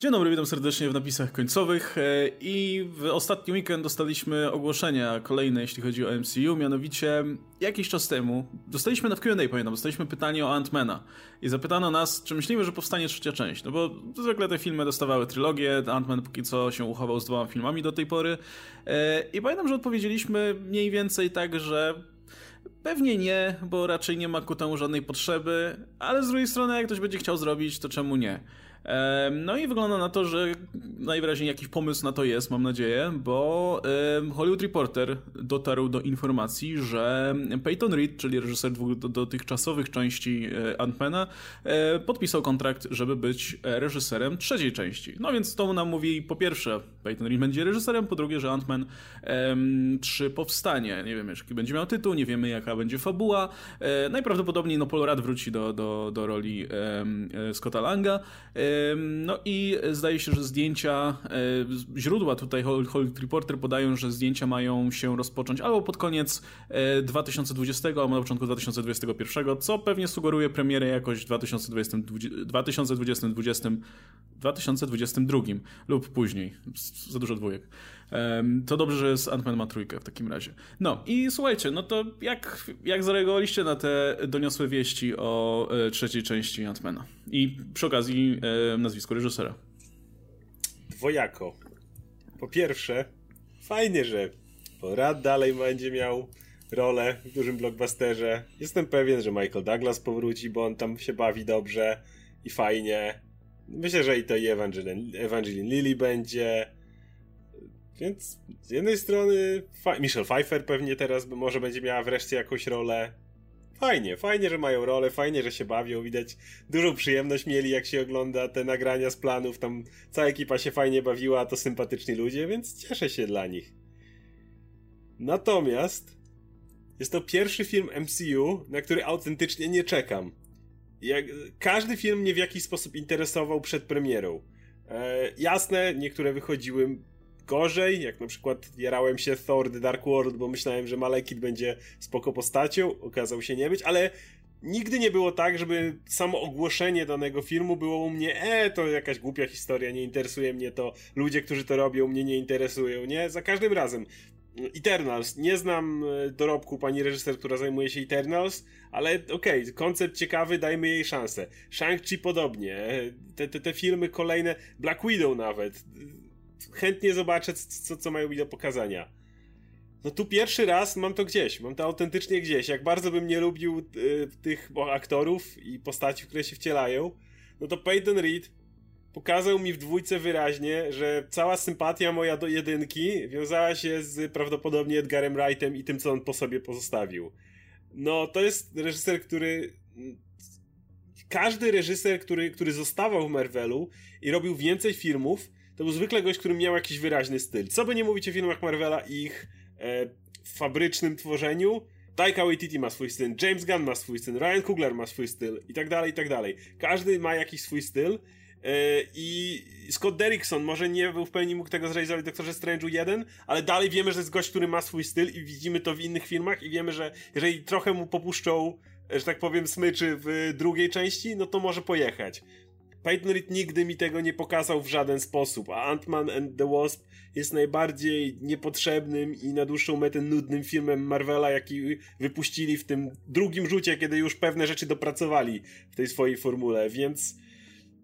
Dzień dobry, witam serdecznie w napisach końcowych e, i w ostatni weekend dostaliśmy ogłoszenia kolejne, jeśli chodzi o MCU, mianowicie jakiś czas temu dostaliśmy na Q&A, pamiętam, dostaliśmy pytanie o Ant-Mana i zapytano nas, czy myślimy, że powstanie trzecia część, no bo zwykle te filmy dostawały trylogię, Ant-Man póki co się uchował z dwoma filmami do tej pory e, i pamiętam, że odpowiedzieliśmy mniej więcej tak, że Pewnie nie, bo raczej nie ma ku temu żadnej potrzeby, ale z drugiej strony, jak ktoś będzie chciał zrobić, to czemu nie? No i wygląda na to, że najwyraźniej jakiś pomysł na to jest, mam nadzieję, bo Hollywood Reporter dotarł do informacji, że Peyton Reed, czyli reżyser dwóch dotychczasowych części e, Ant-Mana, e, podpisał kontrakt, żeby być reżyserem trzeciej części. No więc to nam mówi po pierwsze, Peyton Reed będzie reżyserem, po drugie, że Ant-Man 3 powstanie. Nie wiemy, jaki będzie miał tytuł, nie wiemy, jaka będzie fabuła. E, najprawdopodobniej no, Paul Rudd wróci do, do, do roli Scotta Langa. No i zdaje się, że zdjęcia, e, źródła tutaj Hollywood Reporter podają, że zdjęcia mają się rozpocząć albo pod koniec 2020, e, albo na początku 2021, co pewnie sugeruje premierę jakoś w 2020, 2020, 2022 lub później. Za dużo dwójek. To dobrze, że jest Ant-Man ma trójkę w takim razie. No i słuchajcie, no to jak, jak zareagowaliście na te doniosłe wieści o e, trzeciej części Ant-Mana? I przy okazji e, nazwisko reżysera. Dwojako. Po pierwsze, fajnie, że Rad dalej będzie miał rolę w dużym blockbusterze. Jestem pewien, że Michael Douglas powróci, bo on tam się bawi dobrze i fajnie. Myślę, że i to i Evangeline, Evangeline Lilly będzie. Więc z jednej strony Michelle Pfeiffer pewnie teraz może będzie miała wreszcie jakąś rolę. Fajnie, fajnie, że mają rolę, fajnie, że się bawią, widać dużą przyjemność mieli, jak się ogląda te nagrania z planów, tam cała ekipa się fajnie bawiła, a to sympatyczni ludzie, więc cieszę się dla nich. Natomiast jest to pierwszy film MCU, na który autentycznie nie czekam. Jak, każdy film mnie w jakiś sposób interesował przed premierą. E, jasne, niektóre wychodziły gorzej, jak na przykład jarałem się Thor The Dark World, bo myślałem, że Malekith będzie spoko postacią, okazał się nie być, ale nigdy nie było tak, żeby samo ogłoszenie danego filmu było u mnie, e, to jakaś głupia historia, nie interesuje mnie to, ludzie, którzy to robią, mnie nie interesują, nie? Za każdym razem. Eternals. Nie znam e, dorobku pani reżyser, która zajmuje się Eternals, ale okej, okay, koncept ciekawy, dajmy jej szansę. Shang-Chi podobnie. Te, te, te filmy kolejne, Black Widow nawet chętnie zobaczę, co, co mają mi do pokazania. No tu pierwszy raz mam to gdzieś, mam to autentycznie gdzieś. Jak bardzo bym nie lubił y, tych aktorów i postaci, które się wcielają, no to Peyton Reed pokazał mi w dwójce wyraźnie, że cała sympatia moja do jedynki wiązała się z prawdopodobnie Edgarem Wrightem i tym, co on po sobie pozostawił. No, to jest reżyser, który każdy reżyser, który, który zostawał w Marvelu i robił więcej filmów, to był zwykle gość, który miał jakiś wyraźny styl. Co by nie mówić o filmach Marvela i ich e, fabrycznym tworzeniu, Taika Waititi ma swój styl, James Gunn ma swój styl, Ryan Coogler ma swój styl i tak dalej, i tak dalej. Każdy ma jakiś swój styl i Scott Derrickson może nie był w pełni mógł tego zrealizować w Doktorze Strange'u 1, ale dalej wiemy, że jest gość, który ma swój styl i widzimy to w innych filmach i wiemy, że jeżeli trochę mu popuszczą że tak powiem, smyczy w drugiej części, no to może pojechać. Peyton Reed nigdy mi tego nie pokazał w żaden sposób, a Ant-Man and the Wasp jest najbardziej niepotrzebnym i na dłuższą metę nudnym filmem Marvela, jaki wypuścili w tym drugim rzucie, kiedy już pewne rzeczy dopracowali w tej swojej formule, więc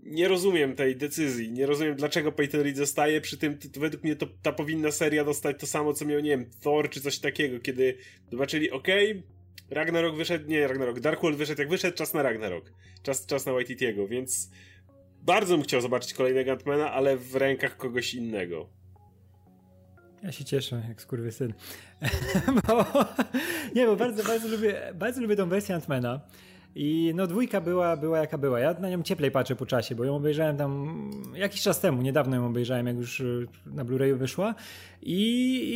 nie rozumiem tej decyzji. Nie rozumiem, dlaczego Peyton Reed zostaje przy tym. Według mnie to, ta powinna seria dostać to samo, co miał, nie wiem, Thor czy coś takiego, kiedy zobaczyli, okej, okay, Ragnarok wyszedł, nie Ragnarok, Dark World wyszedł jak wyszedł, czas na Ragnarok. Czas, czas na Waititiego, więc bardzo bym chciał zobaczyć kolejnego Ant-Mana, ale w rękach kogoś innego. Ja się cieszę, jak skurwysyn. bo, nie, bo bardzo, bardzo, lubię, bardzo lubię tą wersję Antmana. I no dwójka była, była jaka była. Ja na nią cieplej patrzę po czasie, bo ją obejrzałem tam jakiś czas temu, niedawno ją obejrzałem, jak już y, na Blu-rayu wyszła. I,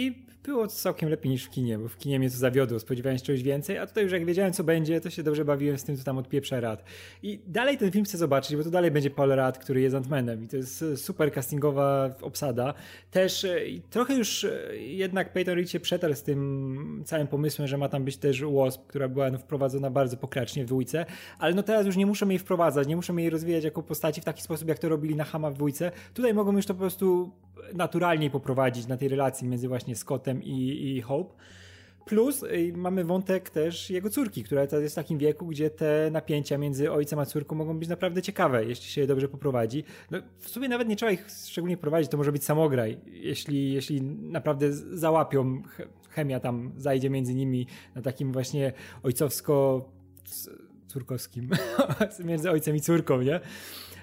I było całkiem lepiej niż w kinie, bo w kinie mnie to zawiodło, spodziewałem się czegoś więcej, a tutaj już jak wiedziałem co będzie, to się dobrze bawiłem z tym, co tam odpieprza Rad. I dalej ten film chcę zobaczyć, bo to dalej będzie Paul Rad, który jest Ant-Manem i to jest super castingowa obsada. Też e, trochę już e, jednak Peyton Reed się przetarł z tym całym pomysłem, że ma tam być też Wasp, która była no, wprowadzona bardzo pokracznie w dwójce dwójce, ale no teraz już nie muszą jej wprowadzać, nie muszą jej rozwijać jako postaci w taki sposób, jak to robili na Hama w dwójce. Tutaj mogą już to po prostu naturalnie poprowadzić na tej relacji między właśnie Scottem i, i Hope. Plus y, mamy wątek też jego córki, która jest w takim wieku, gdzie te napięcia między ojcem a córką mogą być naprawdę ciekawe, jeśli się je dobrze poprowadzi. No, w sumie nawet nie trzeba ich szczególnie prowadzić, to może być samograj, jeśli, jeśli naprawdę załapią, chemia tam zajdzie między nimi na takim właśnie ojcowsko córkowskim, między ojcem i córką, nie?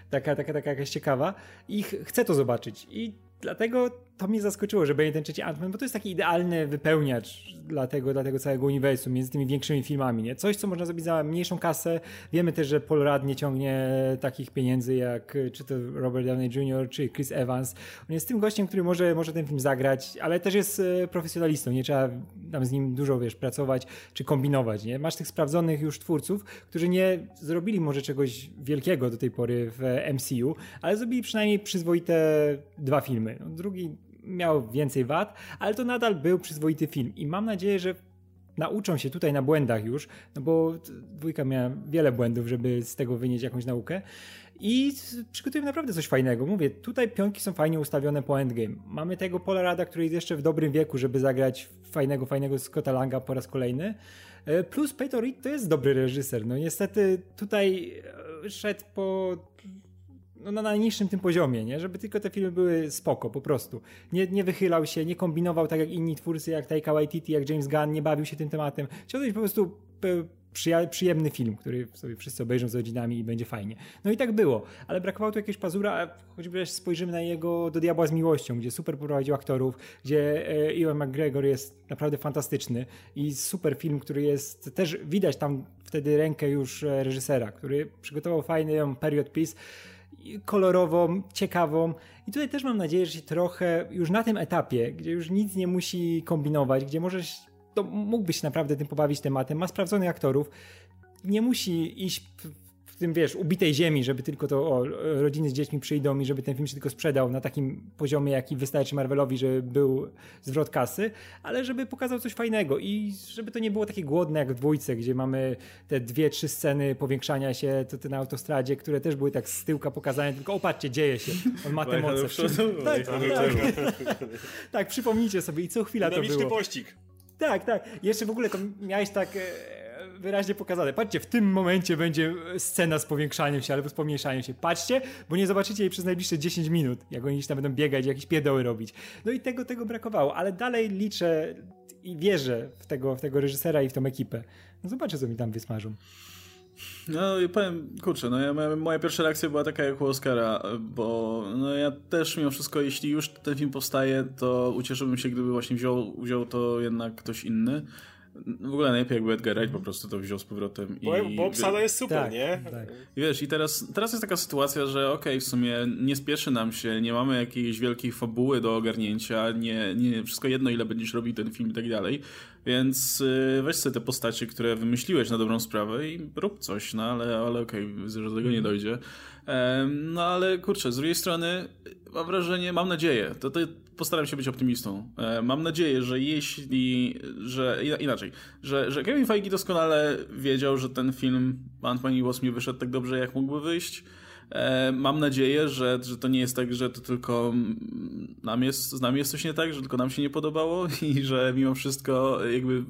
Taka, taka, taka jakaś ciekawa. I ch chcę to zobaczyć. I dlatego to mnie zaskoczyło, że będzie ten trzeci Ant-Man, bo to jest taki idealny wypełniacz dla tego, dla tego całego uniwersum między tymi większymi filmami. Nie? Coś, co można zrobić za mniejszą kasę. Wiemy też, że Paul Rudd nie ciągnie takich pieniędzy jak czy to Robert Downey Jr., czy Chris Evans. On jest tym gościem, który może, może ten film zagrać, ale też jest e, profesjonalistą. Nie trzeba tam z nim dużo wiesz, pracować czy kombinować. Nie? Masz tych sprawdzonych już twórców, którzy nie zrobili może czegoś wielkiego do tej pory w MCU, ale zrobili przynajmniej przyzwoite dwa filmy. No, drugi miał więcej wad, ale to nadal był przyzwoity film i mam nadzieję, że nauczą się tutaj na błędach już, no bo dwójka miała wiele błędów, żeby z tego wynieść jakąś naukę i przygotują naprawdę coś fajnego. Mówię, tutaj pionki są fajnie ustawione po endgame. Mamy tego Polarada, który jest jeszcze w dobrym wieku, żeby zagrać fajnego, fajnego Scotta Langa po raz kolejny. E, plus Peyton Reed to jest dobry reżyser. No niestety tutaj e, szedł po no, na najniższym tym poziomie, nie? żeby tylko te filmy były spoko, po prostu. Nie, nie wychylał się, nie kombinował tak jak inni twórcy, jak Taika Waititi, jak James Gunn, nie bawił się tym tematem. Chciał zrobić po prostu przyjemny film, który sobie wszyscy obejrzą z rodzinami i będzie fajnie. No i tak było, ale brakowało tu jakiegoś pazura, choćby spojrzymy na jego Do Diabła z Miłością, gdzie super poprowadził aktorów, gdzie e, Ewan McGregor jest naprawdę fantastyczny i super film, który jest, też widać tam wtedy rękę już e, reżysera, który przygotował fajny period piece, kolorową, ciekawą. I tutaj też mam nadzieję, że się trochę już na tym etapie, gdzie już nic nie musi kombinować, gdzie możesz, to mógłbyś naprawdę tym pobawić tematem, ma sprawdzonych aktorów, nie musi iść tym, wiesz, ubitej ziemi, żeby tylko to, o, rodziny z dziećmi przyjdą i żeby ten film się tylko sprzedał na takim poziomie, jaki wystarczy Marvelowi, żeby był zwrot kasy, ale żeby pokazał coś fajnego i żeby to nie było takie głodne jak w dwójce, gdzie mamy te dwie, trzy sceny powiększania się to, to na autostradzie, które też były tak z tyłka pokazane, tylko opatrzcie, dzieje się, on ma te moce. Tak, tak, tak. tak, przypomnijcie sobie i co chwila to było. pościg. Tak, tak. Jeszcze w ogóle to miałeś tak e, wyraźnie pokazane. Patrzcie, w tym momencie będzie scena z powiększaniem się albo z pomniejszaniem się. Patrzcie, bo nie zobaczycie jej przez najbliższe 10 minut, jak oni tam będą biegać, jakieś pierdoły robić. No i tego, tego brakowało, ale dalej liczę i wierzę w tego, w tego reżysera i w tą ekipę. No zobaczę, co mi tam wysmażą. No i powiem, kurczę, no ja, moja, pierwsza reakcja była taka jak u Oscara, bo no ja też mimo wszystko, jeśli już ten film powstaje, to ucieszyłbym się, gdyby właśnie wziął, wziął to jednak ktoś inny. W ogóle najlepiej jakby Edgar Wright po prostu to wziął z powrotem. Bo, i, bo obsada jest super, tak, nie? Tak. I wiesz, i teraz, teraz jest taka sytuacja, że okej, okay, w sumie nie spieszy nam się, nie mamy jakiejś wielkiej fabuły do ogarnięcia, nie, nie wszystko jedno, ile będziesz robił ten film i tak dalej. Więc y, weź sobie te postacie, które wymyśliłeś na dobrą sprawę i rób coś, no ale, ale okej, okay, że do tego nie dojdzie. No ale kurczę, z drugiej strony mam wrażenie, mam nadzieję, to, to postaram się być optymistą. E, mam nadzieję, że jeśli, że inaczej, że, że Kevin Feige doskonale wiedział, że ten film Ant-Man i Wasp nie wyszedł tak dobrze, jak mógłby wyjść. E, mam nadzieję, że, że to nie jest tak, że to tylko nam jest, z nami jest coś nie tak, że tylko nam się nie podobało i że mimo wszystko jakby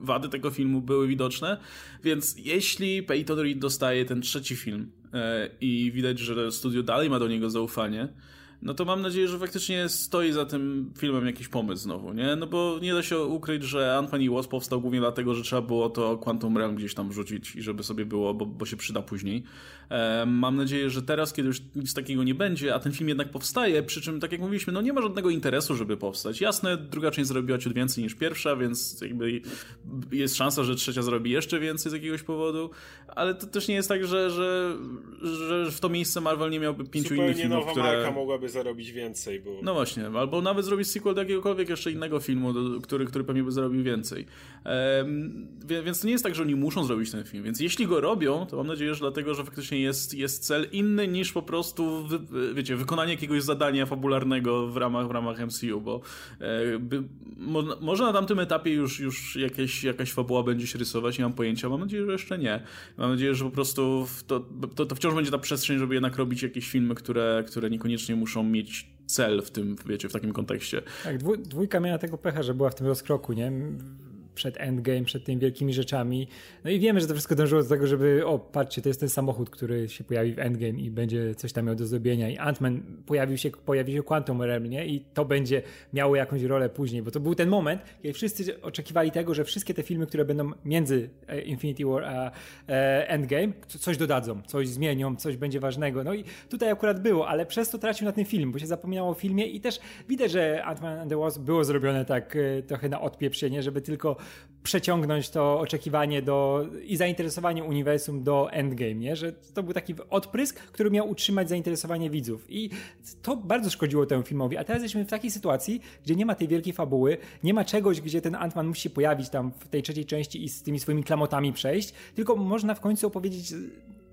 wady tego filmu były widoczne. Więc jeśli Peyton Reed dostaje ten trzeci film e, i widać, że studio dalej ma do niego zaufanie, no to mam nadzieję, że faktycznie stoi za tym filmem jakiś pomysł znowu, nie? No bo nie da się ukryć, że Ant-Man Wasp powstał głównie dlatego, że trzeba było to Quantum Realm gdzieś tam wrzucić i żeby sobie było, bo, bo się przyda później. E, mam nadzieję, że teraz, kiedy już nic takiego nie będzie, a ten film jednak powstaje, przy czym, tak jak mówiliśmy, no nie ma żadnego interesu, żeby powstać. Jasne, druga część zrobiła ciut więcej niż pierwsza, więc jakby jest szansa, że trzecia zrobi jeszcze więcej z jakiegoś powodu, ale to też nie jest tak, że, że, że w to miejsce Marvel nie miałby pięciu Zupełnie innych filmów, nowa które... marka mogłaby zarobić więcej, bo... No właśnie, albo nawet zrobić sequel do jakiegokolwiek jeszcze innego filmu, który, który pewnie by zarobił więcej. Ehm, więc to nie jest tak, że oni muszą zrobić ten film, więc jeśli go robią, to mam nadzieję, że dlatego, że faktycznie jest, jest cel inny niż po prostu, wy, wiecie, wykonanie jakiegoś zadania fabularnego w ramach, w ramach MCU, bo e, by, mo, może na tamtym etapie już, już jakieś, jakaś fabuła będzie się rysować, nie mam pojęcia, mam nadzieję, że jeszcze nie. Mam nadzieję, że po prostu to, to, to wciąż będzie ta przestrzeń, żeby jednak robić jakieś filmy, które, które niekoniecznie muszą mieć cel w tym, wiecie, w takim kontekście. Tak, dwójka miała tego pecha, że była w tym rozkroku, nie? Przed Endgame, przed tymi wielkimi rzeczami. No i wiemy, że to wszystko dążyło do tego, żeby o, patrzcie, to jest ten samochód, który się pojawi w Endgame i będzie coś tam miał do zrobienia i Ant-Man pojawił się, pojawi się Quantum Realm, nie? I to będzie miało jakąś rolę później, bo to był ten moment, kiedy wszyscy oczekiwali tego, że wszystkie te filmy, które będą między e, Infinity War a e, Endgame, coś dodadzą, coś zmienią, coś będzie ważnego. No i tutaj akurat było, ale przez to tracił na tym film, bo się zapominało o filmie i też widać, że Ant-Man and the Wasp było zrobione tak e, trochę na odpieprzenie, żeby tylko przeciągnąć to oczekiwanie do, i zainteresowanie uniwersum do Endgame, nie? że to był taki odprysk, który miał utrzymać zainteresowanie widzów i to bardzo szkodziło temu filmowi, a teraz jesteśmy w takiej sytuacji, gdzie nie ma tej wielkiej fabuły, nie ma czegoś, gdzie ten Ant-Man musi się pojawić tam w tej trzeciej części i z tymi swoimi klamotami przejść, tylko można w końcu opowiedzieć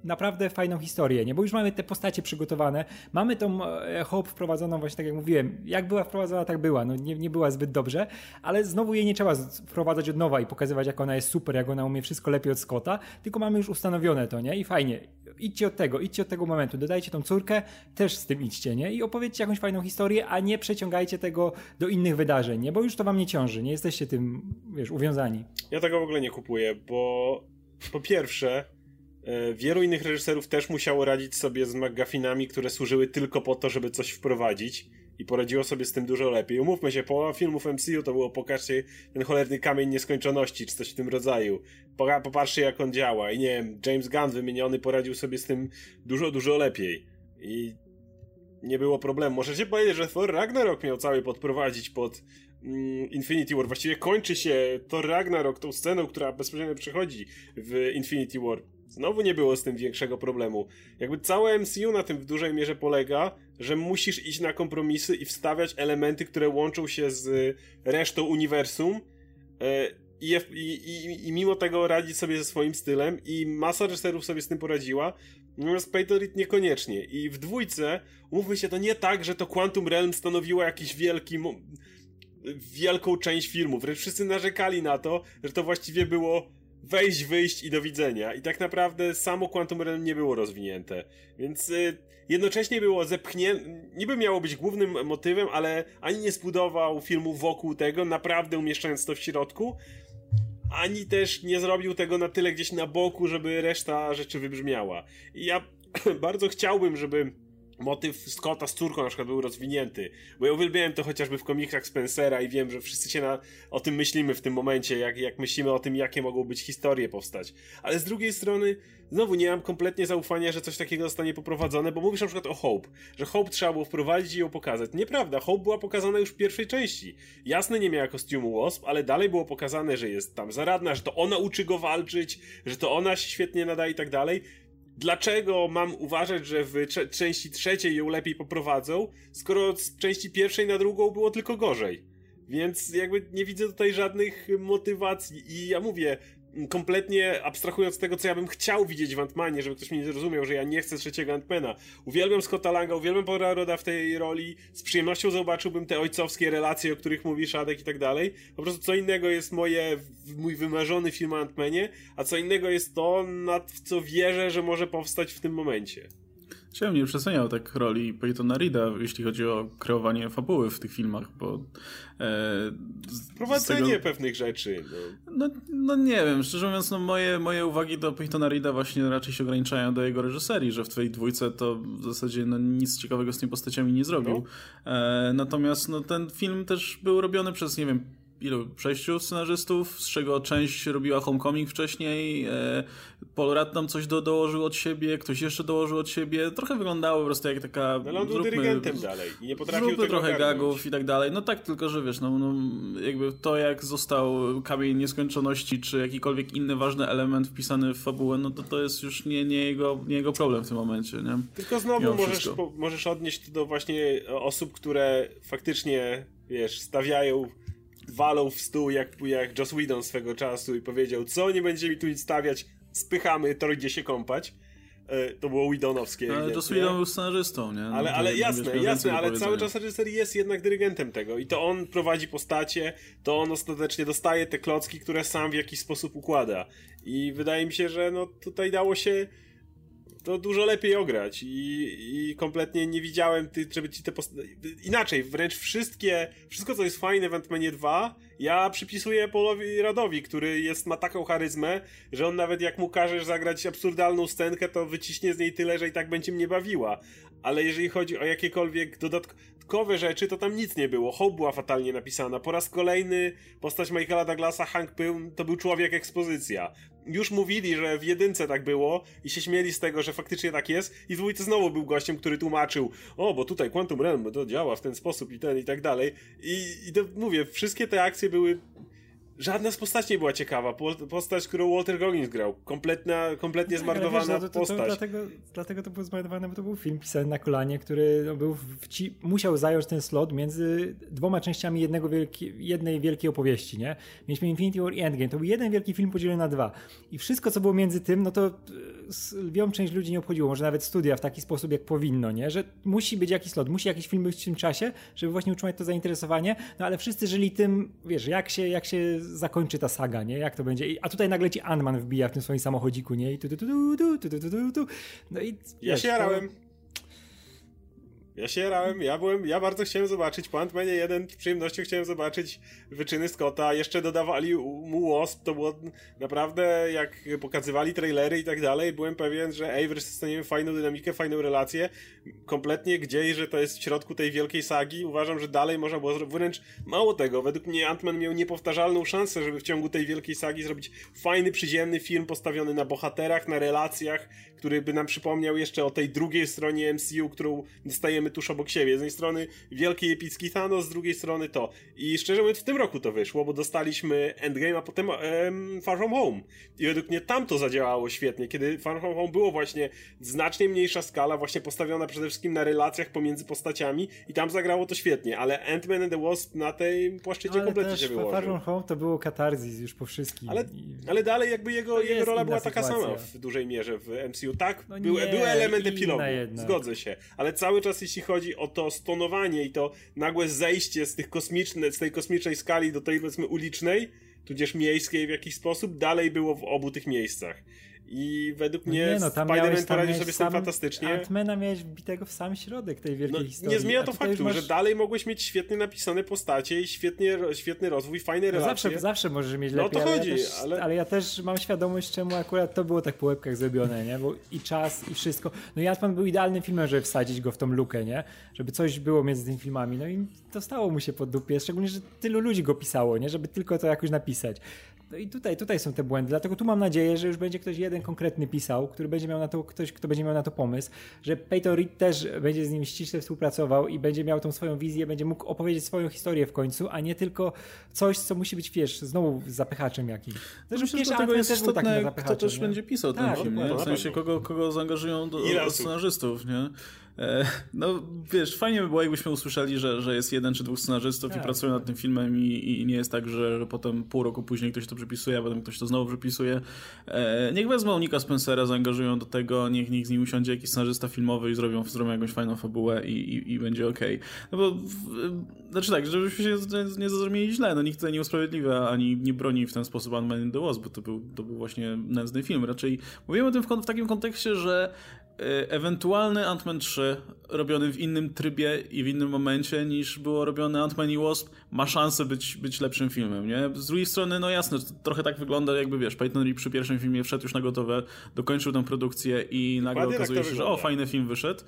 naprawdę fajną historię, nie? Bo już mamy te postacie przygotowane, mamy tą e, Hope wprowadzoną właśnie tak jak mówiłem, jak była wprowadzona, tak była, no nie, nie była zbyt dobrze, ale znowu jej nie trzeba wprowadzać od nowa i pokazywać jak ona jest super, jak ona umie wszystko lepiej od Scotta, tylko mamy już ustanowione to, nie? I fajnie, idźcie od tego, idźcie od tego momentu, dodajcie tą córkę, też z tym idźcie, nie? I opowiedzcie jakąś fajną historię, a nie przeciągajcie tego do innych wydarzeń, nie? Bo już to wam nie ciąży, nie jesteście tym, wiesz, uwiązani. Ja tego w ogóle nie kupuję, bo po pierwsze wielu innych reżyserów też musiało radzić sobie z McGuffinami, które służyły tylko po to, żeby coś wprowadzić i poradziło sobie z tym dużo lepiej. Umówmy się, połowa filmów MCU to było pokażcie ten cholerny kamień nieskończoności, czy coś w tym rodzaju. Popatrzcie jak on działa i nie wiem, James Gunn wymieniony poradził sobie z tym dużo, dużo lepiej. I nie było problemu. Możecie powiedzieć, że Thor Ragnarok miał cały podprowadzić pod mm, Infinity War. Właściwie kończy się Thor Ragnarok tą sceną, która bezpośrednio przychodzi w Infinity War Znowu nie było z tym większego problemu. Jakby całe MCU na tym w dużej mierze polega, że musisz iść na kompromisy i wstawiać elementy, które łączą się z resztą uniwersum. E, I, i, I, mimo tego radzić sobie ze swoim stylem i masa reżyserów sobie z tym poradziła, natomiast Reed niekoniecznie. I w dwójce, umówmy się, to nie tak, że to Quantum Realm stanowiło jakiś wielki wielką część filmu. Wręcz wszyscy narzekali na to, że to właściwie było wejść, wyjść i do widzenia. I tak naprawdę samo Quantum Realm nie było rozwinięte. Więc y, jednocześnie było zepchnięte, niby miało być głównym motywem, ale ani nie zbudował filmu wokół tego, naprawdę umieszczając to w środku, ani też nie zrobił tego na tyle gdzieś na boku, żeby reszta rzeczy wybrzmiała. I ja bardzo chciałbym, żeby motyw Scotta z córką na przykład był rozwinięty, bo ja uwielbiałem to chociażby w komiksach Spencera i wiem, że wszyscy się na, o tym myślimy w tym momencie, jak, jak myślimy o tym, jakie mogą być historie powstać. Ale z drugiej strony, znowu nie mam kompletnie zaufania, że coś takiego zostanie poprowadzone, bo mówisz na przykład o Hope, że Hope trzeba było wprowadzić i ją pokazać. Nieprawda, Hope była pokazana już w pierwszej części. Jasne, nie miała kostiumu Wasp, ale dalej było pokazane, że jest tam zaradna, że to ona uczy go walczyć, że to ona się świetnie nadaje i tak dalej dlaczego mam uważać, że w części trzeciej ją lepiej poprowadzą, skoro z części pierwszej na drugą było tylko gorzej. Więc jakby nie widzę tutaj żadnych motywacji i ja mówię, kompletnie abstrahując od tego, co ja bym chciał widzieć w Antmanie, żeby ktoś mnie nie zrozumiał, że ja nie chcę trzeciego Antmana. Uwielbiam Scotta Langa, uwielbiam Paula Roda w tej roli, z przyjemnością zobaczyłbym te ojcowskie relacje, o których mówi Szadek i tak dalej. Po prostu co innego jest moje, mój wymarzony film o Antmanie, a co innego jest to, nad co wierzę, że może powstać w tym momencie. Chciałem nie przeceniał tak roli Peytona Reeda, jeśli chodzi o kreowanie fabuły w tych filmach, bo... E, Prowadzenie tego... pewnych rzeczy. No. no. No, nie wiem, szczerze mówiąc, no moje, moje uwagi do Peytona Reeda właśnie raczej się ograniczają do jego reżyserii, że w twojej dwójce to w zasadzie no, nic ciekawego z tymi postaciami nie zrobił. No. E, natomiast no, ten film też był robiony przez, nie wiem, ilu? Sześciu scenarzystów, z czego część robiła Homecoming wcześniej. E, Paul Rudd tam coś do, dołożył od siebie, ktoś jeszcze dołożył od siebie. Trochę wyglądało po prostu jak taka... No ale on był dyrygentem dalej i nie potrafił tego trochę ogarnąć. gagów i tak dalej. No tak, tylko że wiesz, no, no jakby to jak został Kamień Nieskończoności, czy jakikolwiek inny ważny element wpisany w fabułę, no to to jest już nie, nie, jego, nie jego problem w tym momencie, nie? Tylko znowu możesz, po, możesz odnieść to do właśnie osób, które faktycznie, wiesz, stawiają, walą w stół jak, jak Joss Whedon swego czasu i powiedział, co nie będzie mi tu nic stawiać, spychamy, to idzie się kąpać. E, To było Whedonowskie. Ale ewidentnie. Whedon był scenarzystą, nie? No Ale, to ale jasne, jasne, ale cały czas reżyser jest jednak dyrygentem tego i to on prowadzi postacie, to on ostatecznie dostaje te klocki, które sam w jakiś sposób układa. I wydaje mi się, że no tutaj dało się to dużo lepiej ograć i, i kompletnie nie widziałem, ty, żeby ci te Inaczej, wręcz wszystkie, wszystko co jest fajne w Ant-Manie 2, ja przypisuję Paulowi Radowi, który jest, ma taką charyzmę, że on nawet jak mu każesz zagrać absurdalną scenkę, to wyciśnie z niej tyle, że i tak będzie mnie bawiła. Ale jeżeli chodzi o jakiekolwiek dodatkowe rzeczy, to tam nic nie było. Hope była fatalnie napisana. Po raz kolejny postać Michaela Douglasa, Hank Pym, to był człowiek ekspozycja. Już mówili, że w jedynce tak było i się śmieli z tego, że faktycznie tak jest i w dwójce znowu był gościem, który tłumaczył o, bo tutaj Quantum Realm to działa w ten sposób i ten i tak dalej. I, i to, mówię, wszystkie te akcje były Żadna z postaci nie była ciekawa. Po- Postać, którą Walter Goggins grał. Kompletna, kompletnie Tak, zmarnowana wiesz, no to, to, postać. to, dlatego, dlatego to było zmarnowane, bo to był film pisany na kolanie, który no, był w ci, musiał zająć ten slot między dwoma częściami jednego wielki, jednej wielkiej opowieści, nie? Mieliśmy Infinity War i Endgame. To był jeden wielki film podzielony na dwa. I wszystko, co było między tym, no to e, lwią część ludzi nie obchodziło. Może nawet studia w taki sposób, jak powinno, nie? Że musi być jakiś slot, musi jakiś film być w tym czasie, żeby właśnie utrzymać to zainteresowanie. No ale wszyscy żyli tym, wiesz, jak się, jak się zakończy ta saga, nie? Jak to będzie. A tutaj nagle ci Ant-Man wbija w tym swoim samochodziku, nie? I tu, tu, tu, tu, tu, tu, tu, tu, tu. No i Ja wiesz, się to- jarałem. Ja się jarałem, ja byłem, ja bardzo chciałem zobaczyć po Ant-Manie 1 z przyjemnością chciałem zobaczyć wyczyny Scotta, jeszcze dodawali mu Wasp, to było naprawdę, jak pokazywali trailery i tak dalej, byłem pewien, że ej, wreszcie dostaniemy fajną dynamikę, fajną relację, kompletnie gdzieś, że to jest w środku tej wielkiej sagi, uważam, że dalej można było zrobić, wręcz mało tego, według mnie Ant-Man miał niepowtarzalną szansę, żeby w ciągu tej wielkiej sagi zrobić fajny, przyziemny film postawiony na bohaterach, na relacjach, który by nam przypomniał jeszcze o tej drugiej stronie MCU, którą dostajemy tuż obok siebie. Z jednej strony wielki epicki Thanos, z drugiej strony to. I szczerze mówiąc, w tym roku to wyszło, bo dostaliśmy Endgame, a potem em, Far From Home. I według mnie tam to zadziałało świetnie, kiedy Far From Home było właśnie znacznie mniejsza skala, właśnie postawiona przede wszystkim na relacjach pomiędzy postaciami i tam zagrało to świetnie, ale Ant-Man and the Wasp na tej płaszczyźnie No, kompletnie się Far wyłożył. From Home to było katarzis już po wszystkim. Ale, ale dalej jakby jego, jego rola była taka sytuacja. sama w dużej mierze w MCU. Tak, No był, nie, był element epilogu, zgodzę się, ale cały czas jeśli chodzi o to stonowanie i to nagłe zejście z, tych kosmiczne, z tej kosmicznej skali do tej powiedzmy ulicznej, tudzież miejskiej w jakiś sposób, dalej było w obu tych miejscach. I według No mnie nie, no, tam miałeś- Spider-Man poradził sobie z tym fantastycznie. Antmana miałeś wbitego w sam środek tej wielkiej No, historii. nie zmienia to faktu, masz- że dalej mogłeś mieć świetnie napisane postacie i świetnie, świetny rozwój, fajne No relacje. zawsze, zawsze możesz mieć No lepiej, o to ale, chodzi, ja też, ale- ale... ja też mam świadomość, czemu akurat to było tak po łebkach zrobione, nie? Bo i czas, i wszystko. No i Atman był idealnym filmem, żeby wsadzić go w tą lukę, nie? Żeby coś było między tymi filmami. No i dostało mu się pod dupie, szczególnie, że tylu ludzi go pisało, nie? Żeby tylko to jakoś napisać. No i tutaj, tutaj są te błędy, dlatego tu mam nadzieję, że już będzie ktoś jeden konkretny pisał, który będzie miał na to, ktoś, kto będzie miał na to pomysł, że Peyton Reed też będzie z nim ściśle współpracował i będzie miał tą swoją wizję, będzie mógł opowiedzieć swoją historię w końcu, a nie tylko coś, co musi być, wiesz, znowu z zapychaczem jakimś. Myślę, że pierwszy dlatego Ant-Man jest na istotne, kto też nie? będzie pisał ten Tak, film, nie? W sensie, kogo, kogo zaangażują do, do scenarzystów, nie? E, no, wiesz, fajnie by było, jakbyśmy usłyszeli, że, że jest jeden czy dwóch scenarzystów i Tak. pracują nad tym filmem i, i nie jest tak, że, potem pół roku później ktoś to przepisuje, a potem ktoś to znowu przepisuje. E, niech wezmą Nika Spencera, zaangażują do tego, niech, niech z nim usiądzie jakiś scenarzysta filmowy i zrobią, zrobią jakąś fajną fabułę i, i, i będzie okej. No bo, w, znaczy tak, żebyśmy się nie- nie zrozumieli źle, no nikt tutaj nie usprawiedliwia ani nie broni w ten sposób Ant-Man in the Wasp, bo to był, to był właśnie nędzny film. Raczej mówimy o tym w, w takim kontekście, że e, ewentualny Ant-Man 3 robiony w innym trybie i w innym momencie niż było robione Ant-Man i Wasp ma szansę być, być lepszym filmem, nie? Z drugiej strony, no jasne, to trochę tak wygląda jakby, wiesz, Peyton Reed przy pierwszym filmie wszedł już na gotowe, dokończył tę produkcję i nagle Dokładnie tak okazuje się, że o, fajny film wyszedł.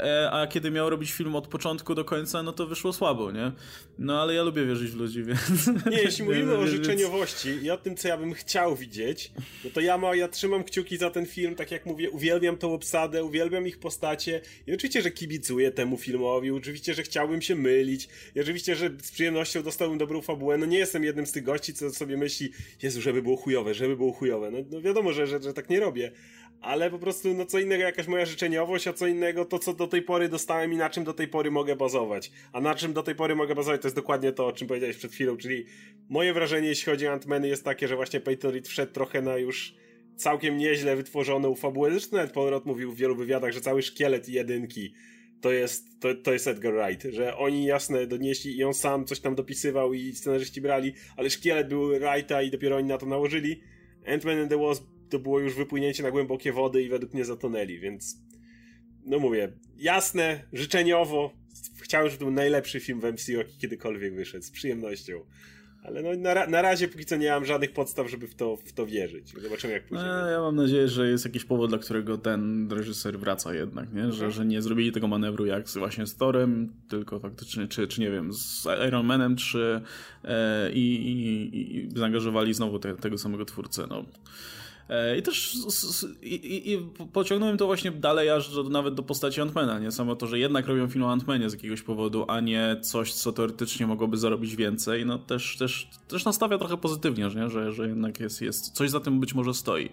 E, a kiedy miał robić film od początku do końca, no to wyszło słabo, nie? No ale ja lubię wierzyć w ludzi, więc... Nie, jeśli mówimy o życzeniowości i o tym, co ja bym chciał widzieć, no to ja, ma, ja trzymam kciuki za ten film, tak jak mówię, uwielbiam tą obsadę, uwielbiam ich postacie i oczywiście, że kibicuję temu filmowi, oczywiście, że chciałbym się mylić i oczywiście, że z przyjemnością dostałbym dobrą fabułę, no nie jestem jednym z tych gości, co sobie myśli, Jezu, żeby było chujowe, żeby było chujowe, no, no wiadomo, że, że, że tak nie robię, ale po prostu no co innego jakaś moja życzeniowość, a co innego to, co do tej pory dostałem i na czym do tej pory mogę bazować. A na czym do tej pory mogę bazować, to jest dokładnie to, o czym powiedziałeś przed chwilą, czyli moje wrażenie, jeśli chodzi o Ant-Many jest takie, że właśnie Peyton Reed wszedł trochę na już całkiem nieźle wytworzoną fabułę. Zresztą nawet Paul mówił w wielu wywiadach, że cały szkielet jedynki to jest, to, to jest Edgar Wright, że oni jasne donieśli i on sam coś tam dopisywał i scenarzyści brali, ale szkielet był Wrighta i dopiero oni na to nałożyli. Ant-Man and the Wasp to było już wypłynięcie na głębokie wody i według mnie zatonęli, więc no mówię, jasne, życzeniowo chciałem, żeby to był najlepszy film w MCU, jaki kiedykolwiek wyszedł, z przyjemnością. Ale no, na, na razie póki co nie mam żadnych podstaw, żeby w to, w to wierzyć. Zobaczymy jak pójdzie. No, ja mam nadzieję, że jest jakiś powód, dla którego ten reżyser wraca jednak, nie? Że, że nie zrobili tego manewru jak z, właśnie z Torem, tylko faktycznie, czy, czy nie wiem, z Iron Manem, czy e, i, i, i, zaangażowali znowu te, tego samego twórcę. No. E, I też i, i, pociągnąłem to właśnie dalej aż do, nawet do postaci Antmana, nie? Samo to, że jednak robią film o Antmanie z jakiegoś powodu, a nie coś, co teoretycznie mogłoby zarobić więcej, no też, też, też nastawia trochę pozytywnie, że, że, że jednak jest, jest coś za tym być może stoi.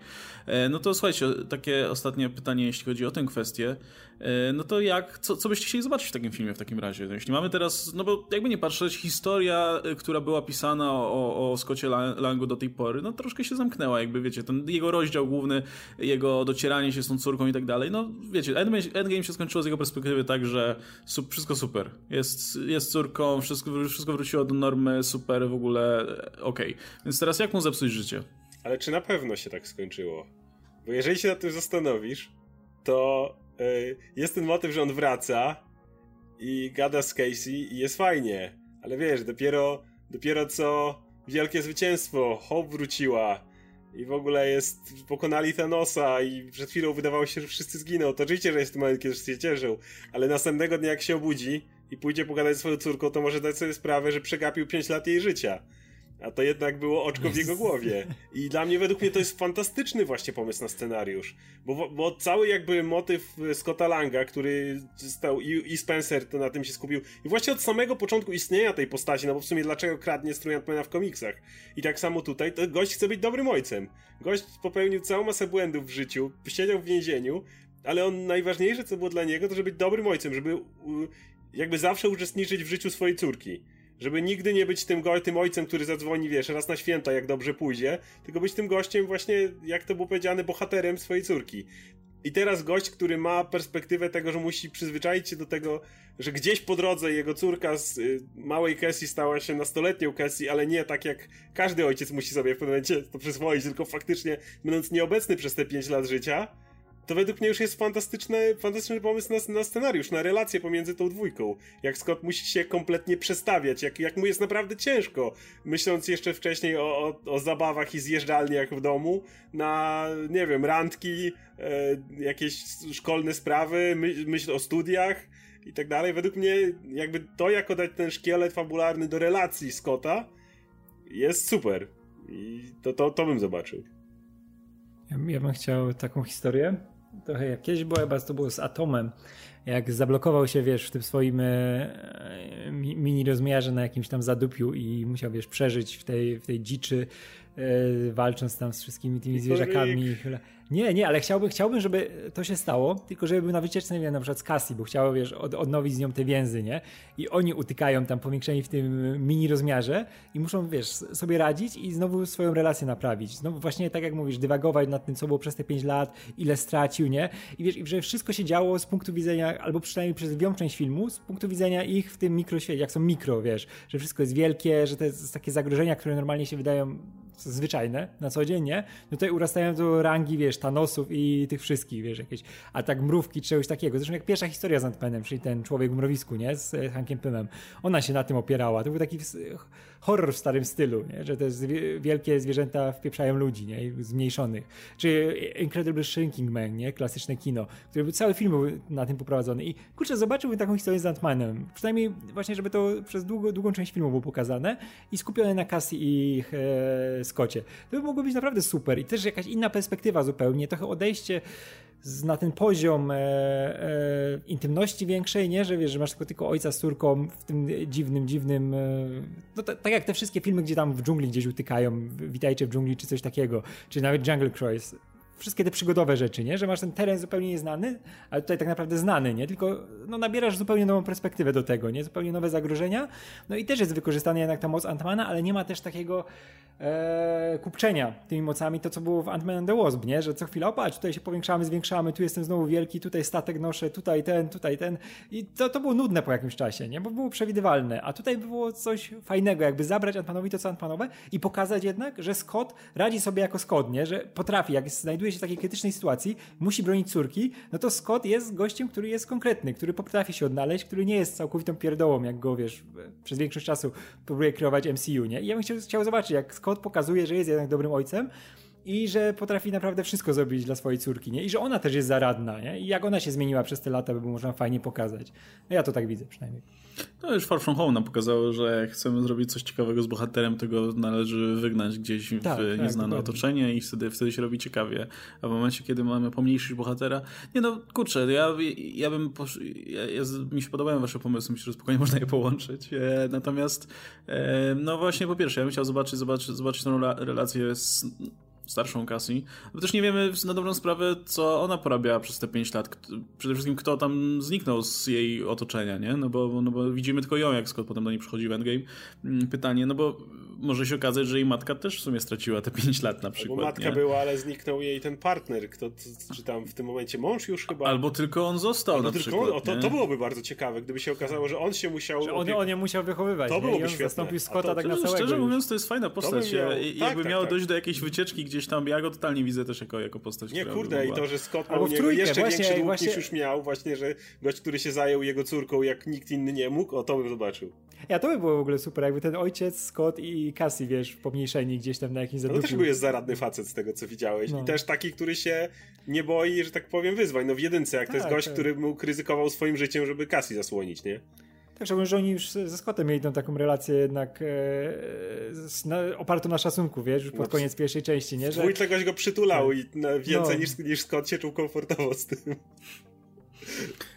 E, no to słuchajcie, takie ostatnie pytanie, jeśli chodzi o tę kwestię. E, no to jak, co, co byście chcieli zobaczyć w takim filmie w takim razie? No jeśli mamy teraz, no bo jakby nie patrzeć, historia, która była pisana o, o Langu do tej pory, no troszkę się zamknęła, jakby wiecie, ten jego rozdział główny, jego docieranie się z tą córką i tak dalej, no wiecie, Endgame się skończyło z jego perspektywy tak, że wszystko super. Jest, jest córką, wszystko, wszystko wróciło do normy, super, w ogóle okej. Okay. Więc teraz jak mu zepsuć życie? Ale czy na pewno się tak skończyło? Bo jeżeli się nad tym zastanowisz, to jest ten motyw, że on wraca i gada z Casey i jest fajnie. Ale wiesz, dopiero, dopiero co wielkie zwycięstwo, Hope wróciła, i w ogóle jest, pokonali Thanosa i przed chwilą wydawało się, że wszyscy zginą. To oczywiście, że jest ten moment, kiedy się cieszył, ale następnego dnia jak się obudzi i pójdzie pogadać z swoją córką, to może dać sobie sprawę, że przegapił 5 lat jej życia. A to jednak było oczko w jego głowie. I dla mnie, według mnie, to jest fantastyczny właśnie pomysł na scenariusz. Bo, bo cały jakby motyw Scotta Langa, który stał i, i Spencer to na tym się skupił. I właśnie od samego początku istnienia tej postaci, no bo w sumie dlaczego kradnie strój Antmana w komiksach? I tak samo tutaj, to gość chce być dobrym ojcem. Gość popełnił całą masę błędów w życiu, siedział w więzieniu, ale on najważniejsze, co było dla niego, to żeby być dobrym ojcem, żeby jakby zawsze uczestniczyć w życiu swojej córki. Żeby nigdy nie być tym, tym ojcem, który zadzwoni, wiesz, raz na święta, jak dobrze pójdzie, tylko być tym gościem właśnie, jak to było powiedziane, bohaterem swojej córki. I teraz gość, który ma perspektywę tego, że musi przyzwyczaić się do tego, że gdzieś po drodze jego córka z y, małej Cassie stała się nastoletnią Cassie, ale nie tak jak każdy ojciec musi sobie w pewnym momencie to przyswoić, tylko faktycznie będąc nieobecny przez te 5 lat życia, to według mnie już jest fantastyczny, fantastyczny pomysł na, na scenariusz, na relację pomiędzy tą dwójką. Jak Scott musi się kompletnie przestawiać, jak, jak mu jest naprawdę ciężko, myśląc jeszcze wcześniej o, o, o zabawach i zjeżdżalniach w domu, na, nie wiem, randki, e, jakieś szkolne sprawy, my, myśl o studiach i tak dalej. Według mnie jakby to, jak dać ten szkielet fabularny do relacji Scotta jest super. I to, to, to bym zobaczył. Ja bym chciał taką historię, trochę jak kiedyś było, chyba to było z Atomem, jak zablokował się, wiesz, w tym swoim e, mini rozmiarze na jakimś tam zadupiu i musiał, wiesz, przeżyć w tej, w tej dziczy, e, walcząc tam z wszystkimi tymi zwierzakami. Nie, nie, ale chciałbym, chciałbym, żeby to się stało, tylko żeby był na wycieczce, nie wiem, na przykład z Cassie, bo chciał, wiesz, od, odnowić z nią te więzy, nie? I oni utykają tam powiększeni w tym mini rozmiarze i muszą, wiesz, sobie radzić i znowu swoją relację naprawić. Znowu właśnie tak jak mówisz, dywagować nad tym, co było przez te 5 lat, ile stracił, nie? I wiesz, że wszystko się działo z punktu widzenia, albo przynajmniej przez lwią część filmu, z punktu widzenia ich w tym mikroświecie, jak są mikro, wiesz, że wszystko jest wielkie, że to jest takie zagrożenia, które normalnie się wydają zwyczajne na co dzień, nie? No tutaj urastają do rangi, wiesz, Thanosów i tych wszystkich, wiesz, jakieś, a tak mrówki czegoś takiego. Zresztą jak pierwsza historia z Antmanem, czyli ten człowiek w mrowisku, nie? Z e, Hankiem Pymem. Ona się na tym opierała. To był taki horror w starym stylu, nie? Że te wielkie zwierzęta wpieprzają ludzi, nie? Zmniejszonych. Czy Incredible Shrinking Man, nie? Klasyczne kino, który był cały film był na tym poprowadzony. I kurczę, zobaczyłbym taką historię z Antmanem. Przynajmniej właśnie, żeby to przez długo, długą część filmu było pokazane i skupione na Cassie i e. To by mogło być naprawdę super i też jakaś inna perspektywa zupełnie, trochę odejście na ten poziom e, e, intymności większej, nie? Że wiesz, że masz tylko, tylko ojca z córką w tym dziwnym, dziwnym. E, no tak jak te wszystkie filmy, gdzie tam w dżungli gdzieś utykają, witajcie w dżungli, czy coś takiego, czy nawet Jungle Cruise wszystkie te przygodowe rzeczy, nie? Że masz ten teren zupełnie nieznany, ale tutaj tak naprawdę znany, nie? Tylko no, nabierasz zupełnie nową perspektywę do tego, nie? Zupełnie nowe zagrożenia. No i też jest wykorzystana jednak ta moc Antmana, ale nie ma też takiego e, kupczenia tymi mocami, to co było w Ant-Man and the Wasp, nie? Że co chwila, opatrz, tutaj się powiększamy, zwiększamy, tu jestem znowu wielki, tutaj statek noszę, tutaj ten, tutaj ten. I to, to było nudne po jakimś czasie, nie? Bo było przewidywalne. A tutaj było coś fajnego, jakby zabrać Ant-Manowi to co Ant-Manowe i pokazać jednak, że Scott radzi sobie jako Scott, nie? Że potrafi, jak znajduje się w takiej krytycznej sytuacji, musi bronić córki, no to Scott jest gościem, który jest konkretny, który potrafi się odnaleźć, który nie jest całkowitą pierdołą, jak go, wiesz, przez większość czasu próbuje kreować MCU, nie? I ja bym chciał, chciał zobaczyć, jak Scott pokazuje, że jest jednak dobrym ojcem i że potrafi naprawdę wszystko zrobić dla swojej córki, nie? I że ona też jest zaradna, nie? I jak ona się zmieniła przez te lata, by można fajnie pokazać. No ja to tak widzę przynajmniej. No już Far From Home nam pokazało, że jak chcemy zrobić coś ciekawego z bohaterem, tego należy wygnać gdzieś w tak, tak nieznane tak, otoczenie i wtedy, wtedy się robi ciekawie. A w momencie, kiedy mamy pomniejszyć bohatera, nie no, kurczę, ja, ja bym, posz... ja, ja, mi się podobają wasze pomysły, myślę, że spokojnie można je połączyć. E, natomiast, e, no właśnie, po pierwsze, ja bym chciał zobaczyć, zobaczyć, zobaczyć tą relację z starszą Cassie, bo też nie wiemy na dobrą sprawę, co ona porabiała przez te 5 lat. Przede wszystkim kto tam zniknął z jej otoczenia, nie? No bo, no bo widzimy tylko ją, jak Scott potem do niej przychodzi w Endgame. Mm, pytanie, no bo może się okazać, że jej matka też w sumie straciła te 5 lat na przykład. Bo matka nie? była, ale zniknął jej ten partner, kto, czy tam w tym momencie mąż już chyba. Albo tylko on został Albo na tylko przykład. On, to, to byłoby bardzo ciekawe, gdyby się okazało, że on się musiał... Że on, on nie musiał wychowywać. To byłoby świetne. zastąpił Scotta to, tak na całego. Szczerze mówiąc, to jest fajna postać. Miał... jakby tak, miało tak. dojść do jakiejś wycieczki gdzieś tam, ja go totalnie widzę też jako, jako postać. Nie, kurde, i to, że Scott miał niego jeszcze właśnie, większy dług właśnie... niż już miał, właśnie, że gość, który się zajął jego córką, jak nikt inny nie mógł, o to bym zobaczył. Ja to by było w ogóle super, jakby ten ojciec, Scott i Cassie, wiesz, pomniejszeni gdzieś tam na jakimś zadupiu. No też jest zaradny facet z tego, co widziałeś. No. I też taki, który się nie boi, że tak powiem, wyzwań. No w jedynce, jak tak, to jest tak, gość, tak. który mógł ryzykował swoim życiem, żeby Cassie zasłonić, nie? Tak, że oni już ze Scottem mieli tą taką relację jednak e, na, opartą na szacunku, wiesz, już pod no, koniec pierwszej części, nie? Że... czegoś go przytulał tak. i więcej no. niż, niż Scott się czuł komfortowo z tym.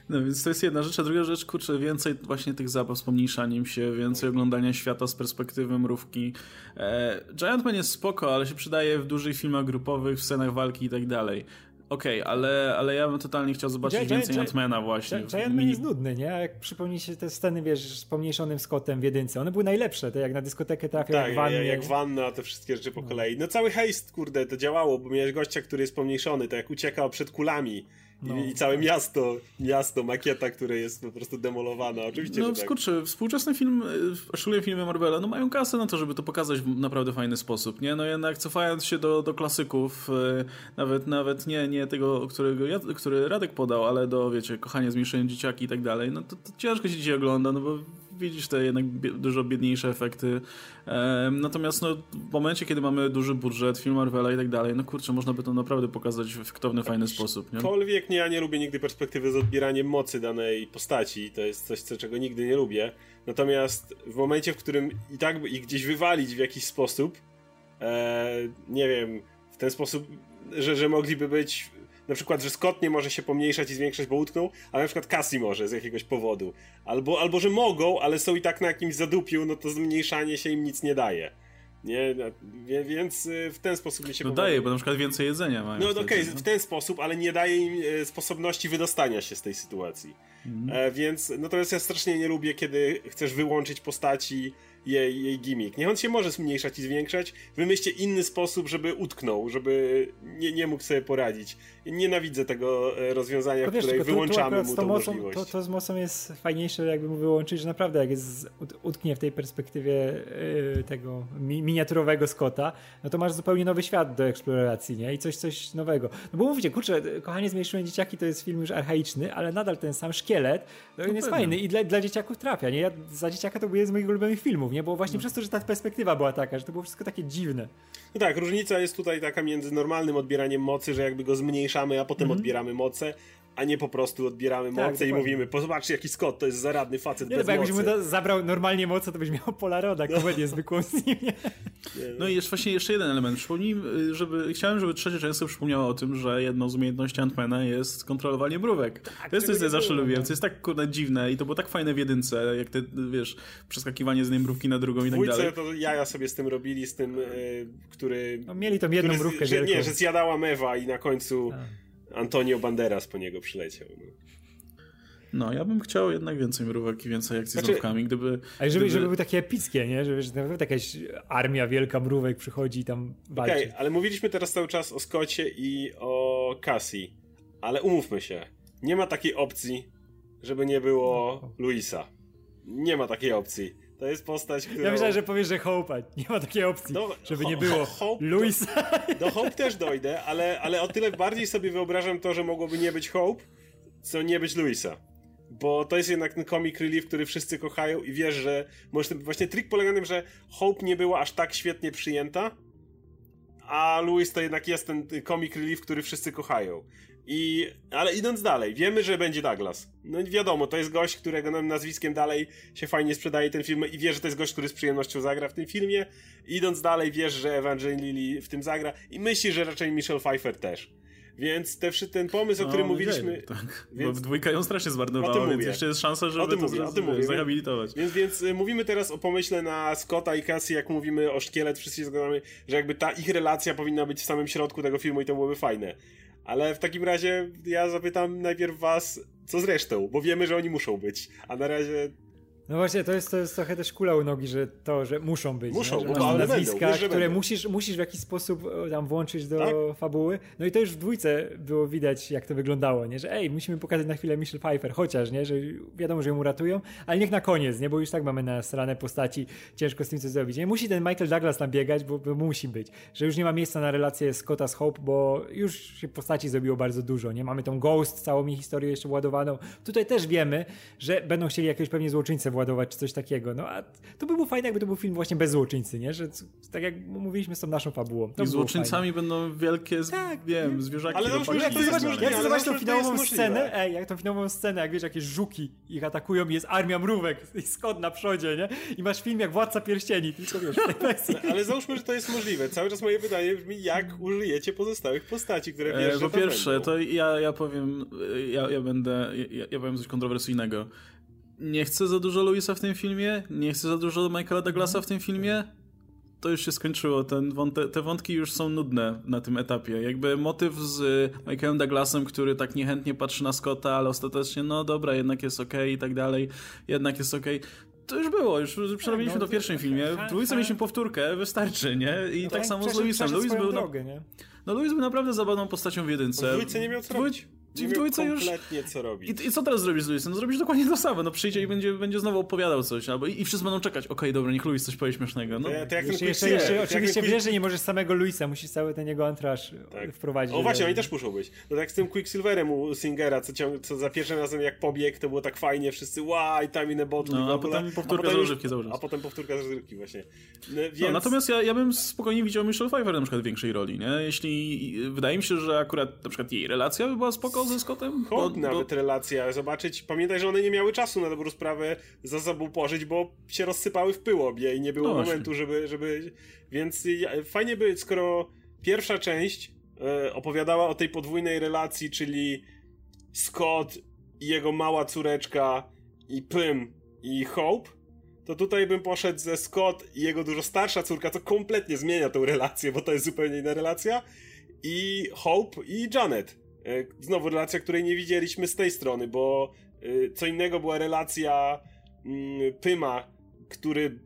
No więc to jest jedna rzecz, a druga rzecz, kurczę, więcej właśnie tych zabaw z pomniejszaniem się, więcej oglądania świata z perspektywy mrówki. E, Giant Man jest spoko, ale się przydaje w dużych filmach grupowych, w scenach walki i tak dalej. Okej, okay, ale, ale ja bym totalnie chciał zobaczyć więcej Ant-Mana właśnie. Giant Man jest nudny, nie? A jak przypomni się te sceny, wiesz, z pomniejszonym Scottem w jedynce, one były najlepsze, to jak na dyskotekę trafiał, tak, jak wanny. jak wanna, te wszystkie rzeczy po kolei. No cały hejst, kurde, to działało, bo miałeś gościa, który jest pomniejszony, to jak uciekał przed kulami, no. I, I, całe miasto, miasto, makieta, które jest po prostu demolowana. Oczywiście, No tak. kurczę, współczesne filmy, szczególnie filmy Marvela, no mają kasę na to, żeby to pokazać w naprawdę fajny sposób, nie? No jednak cofając się do, do klasyków, e, nawet nawet nie, nie tego, którego ja, który Radek podał, ale do, wiecie, kochanie, zmniejszenie dzieciaki i tak dalej, no to, to ciężko się dzisiaj ogląda, no bo widzisz te jednak dużo biedniejsze efekty. Natomiast no, w momencie, kiedy mamy duży budżet, film Marvela i tak dalej, no kurczę, można by to naprawdę pokazać w ktowny, fajny sposób. Nie? Nie, ja nie lubię nigdy perspektywy z odbieraniem mocy danej postaci. To jest coś, co, czego nigdy nie lubię. Natomiast w momencie, w którym i tak ich gdzieś wywalić w jakiś sposób, e, nie wiem, w ten sposób, że, że mogliby być na przykład, że Scott nie może się pomniejszać i zwiększać, bo utknął, ale na przykład Cassie może z jakiegoś powodu. Albo, albo że mogą, ale są i tak na jakimś zadupiu, no to zmniejszanie się im nic nie daje. Nie, no, więc y, w ten sposób mi się No powodzi. daje, bo na przykład więcej jedzenia mają. No okej, okay, w ten sposób, ale nie daje im y, sposobności wydostania się z tej sytuacji. Mhm. Więc natomiast ja strasznie nie lubię, kiedy chcesz wyłączyć postaci jej, jej gimmick. Niech on się może zmniejszać i zwiększać, wymyślcie inny sposób, żeby utknął, żeby nie, nie mógł sobie poradzić. Nienawidzę tego e, rozwiązania, w której wyłączamy tu, tu mu tą mocą, możliwość. To, to z mocą jest fajniejsze, jakby mu wyłączyć, że naprawdę jak jest utknie w tej perspektywie yy, tego mi, miniaturowego Scotta, no to masz zupełnie nowy świat do eksploracji, nie? I coś, coś nowego. No bo mówicie, kurczę, kochanie zmniejszyłem dzieciaki to jest film już archaiczny, ale nadal ten sam szkielet, to no jest fajny i dla, dla dzieciaków trafia, nie? Ja za dzieciaka to był jeden z moich ulubionych filmów, nie? Bo właśnie no. przez to, że ta perspektywa była taka, że to było wszystko takie dziwne. No tak, różnica jest tutaj taka między normalnym odbieraniem mocy, że jakby go zmniejszamy, a potem mm -hmm. odbieramy moce, a nie po prostu odbieramy tak, moce i mówimy, pozobaczcie jaki Scott, to jest zaradny facet nie, bez bo jakbyś mu zabrał normalnie moce, to byś miał Polaroda, no. komedię zwykłą z nim. Nie? No i jest właśnie jeszcze jeden element. Przypomnij, żeby, chciałem, żeby trzecie często przypomniało o tym, że jedną z umiejętności Antmana jest kontrolowanie mrówek. Tak, to jest coś, co ja zawsze lubiłem, co jest tak kurde dziwne i to było tak fajne w jedynce, jak te, wiesz, przeskakiwanie z jednej mrówki na drugą i tak dalej. to jaja sobie z tym robili, z tym, e, który... No, mieli tą jedną mrówkę że, Nie, że zjadała mewa i na końcu... Tak Antonio Banderas po niego przyleciał. No. No, ja bym chciał jednak więcej mrówek i więcej akcji znaczy, z mrówkami, gdyby... Ale żeby, gdyby... żeby były takie epickie, nie? Żeby, że naprawdę jakaś armia wielka mrówek przychodzi i tam walczy. Okej, okay, ale mówiliśmy teraz cały czas o Scottie i o Cassie, ale umówmy się, nie ma takiej opcji, żeby nie było no. Luisa. Nie ma takiej opcji. To jest postać, którą... Ja myślałem, że powiesz, że Hope'a. Nie ma takiej opcji, no, żeby nie było Hope Luisa. Do, do Hope też dojdę, ale, ale o tyle bardziej sobie wyobrażam to, że mogłoby nie być Hope, co nie być Luisa. Bo to jest jednak ten comic relief, który wszyscy kochają i wiesz, że może właśnie trik polega na tym, że Hope nie była aż tak świetnie przyjęta, a Louis to jednak jest ten comic relief, który wszyscy kochają. I, ale idąc dalej, wiemy, że będzie Douglas. No wiadomo, to jest gość, którego nazwiskiem dalej się fajnie sprzedaje ten film i wiesz, że to jest gość, który z przyjemnością zagra w tym filmie. Idąc dalej, wiesz, że Evangeline Lilly w tym zagra i myślisz, że raczej Michelle Pfeiffer też. Więc te, ten pomysł, o którym no, mówiliśmy. Nie, tak. Więc... Bo dwójka ją strasznie zmarnowała, więc jeszcze jest szansa, żeby o tym to mówię, o tym mówię. zrehabilitować. Więc, więc y, mówimy teraz o pomyśle na Scotta i Cassie, jak mówimy o szkielet, wszyscy się zgadzamy, że jakby ta ich relacja powinna być w samym środku tego filmu i to byłoby fajne. Ale w takim razie ja zapytam najpierw was, co z resztą, bo wiemy, że oni muszą być, a na razie no właśnie, to jest, to jest trochę też kula u nogi, że to, że muszą być. Muszą, nie? Że masz nazwiska, będą, które musisz, musisz w jakiś sposób e, tam włączyć do tak? fabuły. No i to już w dwójce było widać, jak to wyglądało, nie? Że ej, musimy pokazać na chwilę Michelle Pfeiffer, chociaż, nie? Że wiadomo, że ją uratują, ale niech na koniec, nie? Bo już tak mamy na strane postaci, ciężko z tym coś zrobić. Nie musi ten Michael Douglas tam biegać, bo, bo musi być. Że już nie ma miejsca na relację Scotta z Hope, bo już się postaci zrobiło bardzo dużo, nie? Mamy tą Ghost, całą mi historię jeszcze władowaną. Tutaj też wiemy, że będą chcieli jakieś pewnie złoczyńce władować, czy coś takiego. No a to by było fajne, jakby to był film właśnie bez złoczyńcy, nie? Że tak jak mówiliśmy z tą naszą fabułą. To I złoczyńcami będą wielkie, tak, wiem, zwierzaki. Ale no, jak chcę zobaczyć, jak zobaczyć tą finałową scenę, ej, jak tą finałową scenę, jak wiesz, jakieś żuki ich atakują i jest armia mrówek i skąd na przodzie, nie? I masz film jak Władca Pierścieni, tylko wiesz, Ale załóżmy, że to jest możliwe. Cały czas moje pytanie brzmi, jak użyjecie pozostałych postaci, które wiesz, e, Po pierwsze, to ja, ja powiem, ja, ja będę, ja, ja powiem coś kontrowersyjnego nie chcę za dużo Louisa w tym filmie, nie chcę za dużo Michaela Douglasa w tym filmie. To już się skończyło. Ten wąte, te wątki już są nudne na tym etapie. Jakby motyw z Michaelem Douglasem, który tak niechętnie patrzy na Scotta, ale ostatecznie, no dobra, jednak jest okej okay i tak dalej, jednak jest okej. Okay. To już było, już przerobiliśmy no, to w pierwszym filmie. W dwójce mieliśmy powtórkę, wystarczy, nie? I tak samo z Louisem. Louis był, drogę, nie? no Louis był naprawdę zabawną postacią w jedynce. W dwójce nie miał co robić. Czyli w dwójce już... kompletnie co robić. I, I, co teraz zrobisz z Luisem? No zrobisz dokładnie to samo. No przyjdzie i będzie, będzie znowu opowiadał coś, albo i, i wszyscy będą czekać. Okej, okay, dobra, niech Luis coś powie śmiesznego. No. To, to jak jeszcze, jeszcze, jeszcze, oczywiście wiesz, że nie możesz samego Luisa, musisz cały ten jego antraż tak. wprowadzić. O właśnie, oni też muszą być. No tak z tym Quicksilverem u Singera, co, ciąg, co za pierwszym razem jak pobiegł, to było tak fajnie, wszyscy łaj, time in a bottle. No, a potem powtórka z rozrywki A potem powtórka z rozrywki właśnie. No, więc... no, natomiast ja, ja bym spokojnie widział Michelle Pfeiffer na przykład w większej roli, nie? Jeśli wydaje mi się, że akurat na przykład jej relacja by była spoko ze Scottem. Hot nawet relacja. Zobaczyć, pamiętaj, że one nie miały czasu na dobrą sprawę za sobą pożyć, bo się rozsypały w pył obie i nie było no momentu, żeby, żeby... Więc fajnie by, skoro pierwsza część e, opowiadała o tej podwójnej relacji, czyli Scott i jego mała córeczka i Pym i Hope, to tutaj bym poszedł ze Scott i jego dużo starsza córka, co kompletnie zmienia tę relację, bo to jest zupełnie inna relacja, i Hope i Janet. E, znowu relacja, której nie widzieliśmy z tej strony, bo Y, co innego była relacja mm, Pyma, który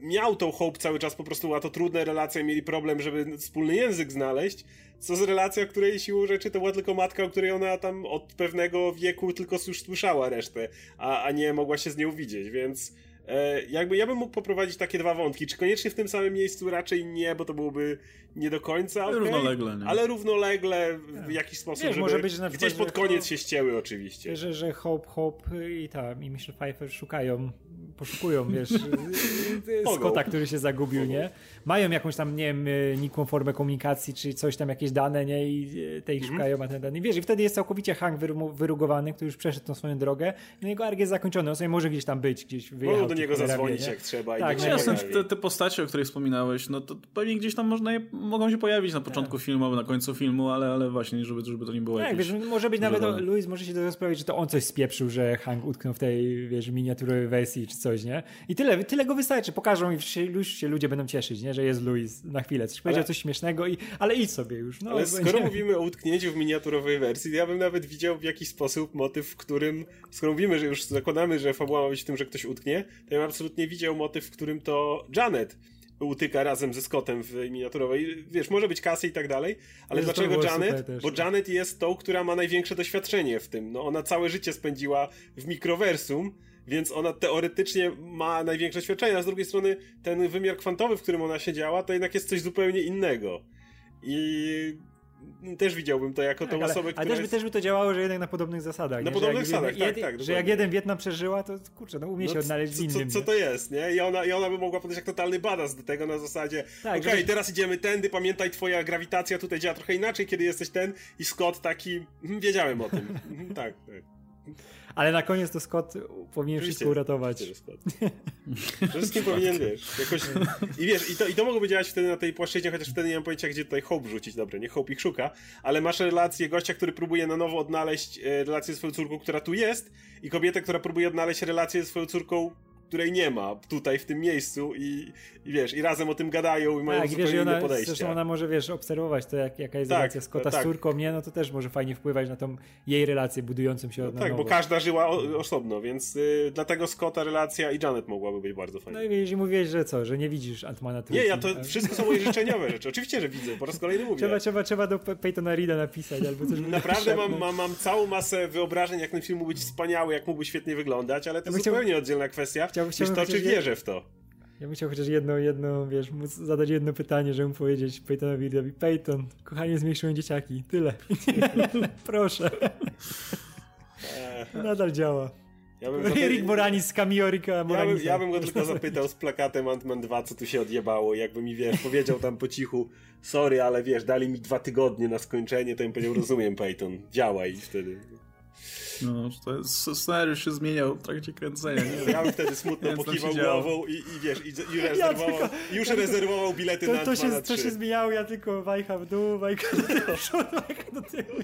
miał tą Hope cały czas, po prostu była to trudna relacja, mieli problem, żeby wspólny język znaleźć, co z relacja, której siłą rzeczy to była tylko matka, o której ona tam od pewnego wieku tylko już słyszała resztę, a, a nie mogła się z nią widzieć, więc e, jakby ja bym mógł poprowadzić takie dwa wątki, czy koniecznie w tym samym miejscu raczej nie, bo to byłoby nie do końca okay, równolegle, nie? ale równolegle w jakiś sposób, Wiesz, może być, że gdzieś pod koniec się ścięły oczywiście. Że, że Hope, Hope i tam i Michelle Pfeiffer szukają poszukują, wiesz, Scotta, który się zagubił, nie? Mają jakąś tam, nie wiem, nikłą formę komunikacji, czy coś tam, jakieś dane, nie? I e, te ich mm -hmm. szukają, a ten. I wiesz, i wtedy jest całkowicie Hank wyrugowany, który już przeszedł tą swoją drogę, no jego arg jest zakończony, on sobie może gdzieś tam być, gdzieś wyjechał. Do niego zadzwonić, jak trzeba. Tak, no jasne, te, te postacie, o których wspominałeś, no to pewnie gdzieś tam można je, mogą się pojawić na początku tak. filmu albo na końcu filmu, ale, ale właśnie, żeby, żeby to nie było Tak, wiesz, może być nawet, o, Louis może się tego sprawić, że to on coś spieprzył, że Hank utknął w tej, wiesz, miniaturowej wersji czy coś, nie? I tyle, tyle go wystarczy. Pokażą i się, już się ludzie będą cieszyć, nie? że jest Louis na chwilę. Coś powiedział, coś śmiesznego, i, ale idź sobie już. No, ale skoro mówimy o utknięciu w miniaturowej wersji, ja bym nawet widział w jakiś sposób motyw, w którym, skoro mówimy, że już zakładamy, że fabuła ma być w tym, że ktoś utknie, to ja bym absolutnie widział motyw, w którym to Janet utyka razem ze Scottem w miniaturowej. Wiesz, może być kasy i tak dalej, ale Wiesz, dlaczego Janet? Bo Janet jest tą, która ma największe doświadczenie w tym. No, ona całe życie spędziła w mikrowersum, więc ona teoretycznie ma największe doświadczenie, a z drugiej strony ten wymiar kwantowy, w którym ona siedziała, to jednak jest coś zupełnie innego. I też widziałbym to jako tak, tą ale, osobę, która. Ale też by, też by to działało, że jednak na podobnych zasadach. Na nie? podobnych zasadach, tak, tak. Że jak jeden Wietnam przeżyła, to kurczę, no umie no, się odnaleźć w innym. Co, co, to jest, nie? I ona, I ona by mogła podejść jak totalny badass do tego na zasadzie. Tak, Okej, okay, teraz idziemy tędy, pamiętaj, twoja grawitacja tutaj działa trochę inaczej, kiedy jesteś ten. I Scott taki. Hmm, wiedziałem o tym. Tak, tak. Ale na koniec to Scott powinien wszystko uratować. Wszystkim powinien, wiesz, jakoś... I wiesz, i to, i to mogłoby działać wtedy na tej płaszczyźnie, chociaż wtedy nie mam pojęcia, gdzie tutaj Hope rzucić. Dobre, nie Hope ich szuka, ale masz relację gościa, który próbuje na nowo odnaleźć e, relację ze swoją córką, która tu jest i kobietę, która próbuje odnaleźć relację ze swoją córką, której nie ma tutaj, w tym miejscu i, i wiesz, i razem o tym gadają i mają tak, zupełnie wiesz, ona, inne podejście. Zresztą ona może, wiesz, obserwować to, jak, jaka jest tak, relacja Scotta tak. z córką, nie? No to też może fajnie wpływać na tą jej relację budującą się no od Tak, nowo. bo każda żyła o, osobno, więc y, dlatego Scotta relacja i Janet mogłaby być bardzo fajna. No i jeśli mówiłeś, że co, że nie widzisz Antmana Nie, ja to wszystko są moje życzeniowe rzeczy. Oczywiście, że widzę, po raz kolejny mówię. Trzeba, trzeba, trzeba do Peytona Reeda napisać albo coś. Naprawdę mam, mam, mam całą masę wyobrażeń, jak ten film mógł być wspaniały, jak mógłby świetnie wyglądać, ale to jest zupełnie oddzielna kwestia chciałbym, niż to, czy wierzę w to. Ja bym chciał chociaż jedno, jedno, wiesz, móc zadać jedno pytanie, żeby mu powiedzieć Peytonowi Reedowi, Peyton, kochanie zmniejszyłem dzieciaki, tyle. Proszę. Nadal działa. Ja bym. Rick Moranis z cameo Ricka Moranisa. Ja bym, ja bym go tylko zapytał z plakatem Ant-Man 2, co tu się odjebało. Jakby mi, wiesz, powiedział tam po cichu, sorry, ale wiesz, dali mi dwa tygodnie na skończenie, to bym powiedział, rozumiem Peyton, działaj i wtedy... No, to jest, scenariusz się zmieniał w trakcie kręcenia. Nie? Ja bym wtedy smutno pokiwał głową i, i wiesz, i, i rezerwował, ja tylko, już ja rezerwował bilety to, na to się, to się zmieniało, ja tylko wajcha w dół, wajcha do tyłu, wajcha do tyłu.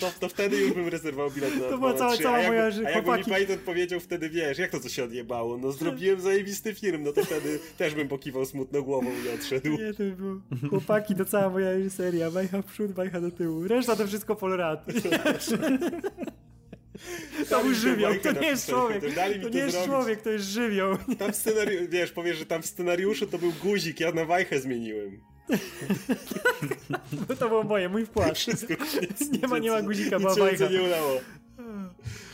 To, to wtedy już bym rezerwował bilet na To była cała, cała a moja A jakby mi Python powiedział wtedy, wiesz, jak to co się odjebało? No zrobiłem zajebisty film, no to wtedy też bym pokiwał smutno głową i odszedł. Nie, to by było. Chłopaki, to cała moja seria, wajcha w przód, wajcha do tyłu. Reszta to wszystko polorat. To był żywioł, to nie jest człowiek. To, nie jest człowiek, to jest żywioł. Tam w scenariuszu, wiesz, powiesz, że tam w scenariuszu to był guzik, ja na wajchę zmieniłem. to było moje, mój. Wszystko, nie ma, nie ma guzika, była wajcha. nie udało.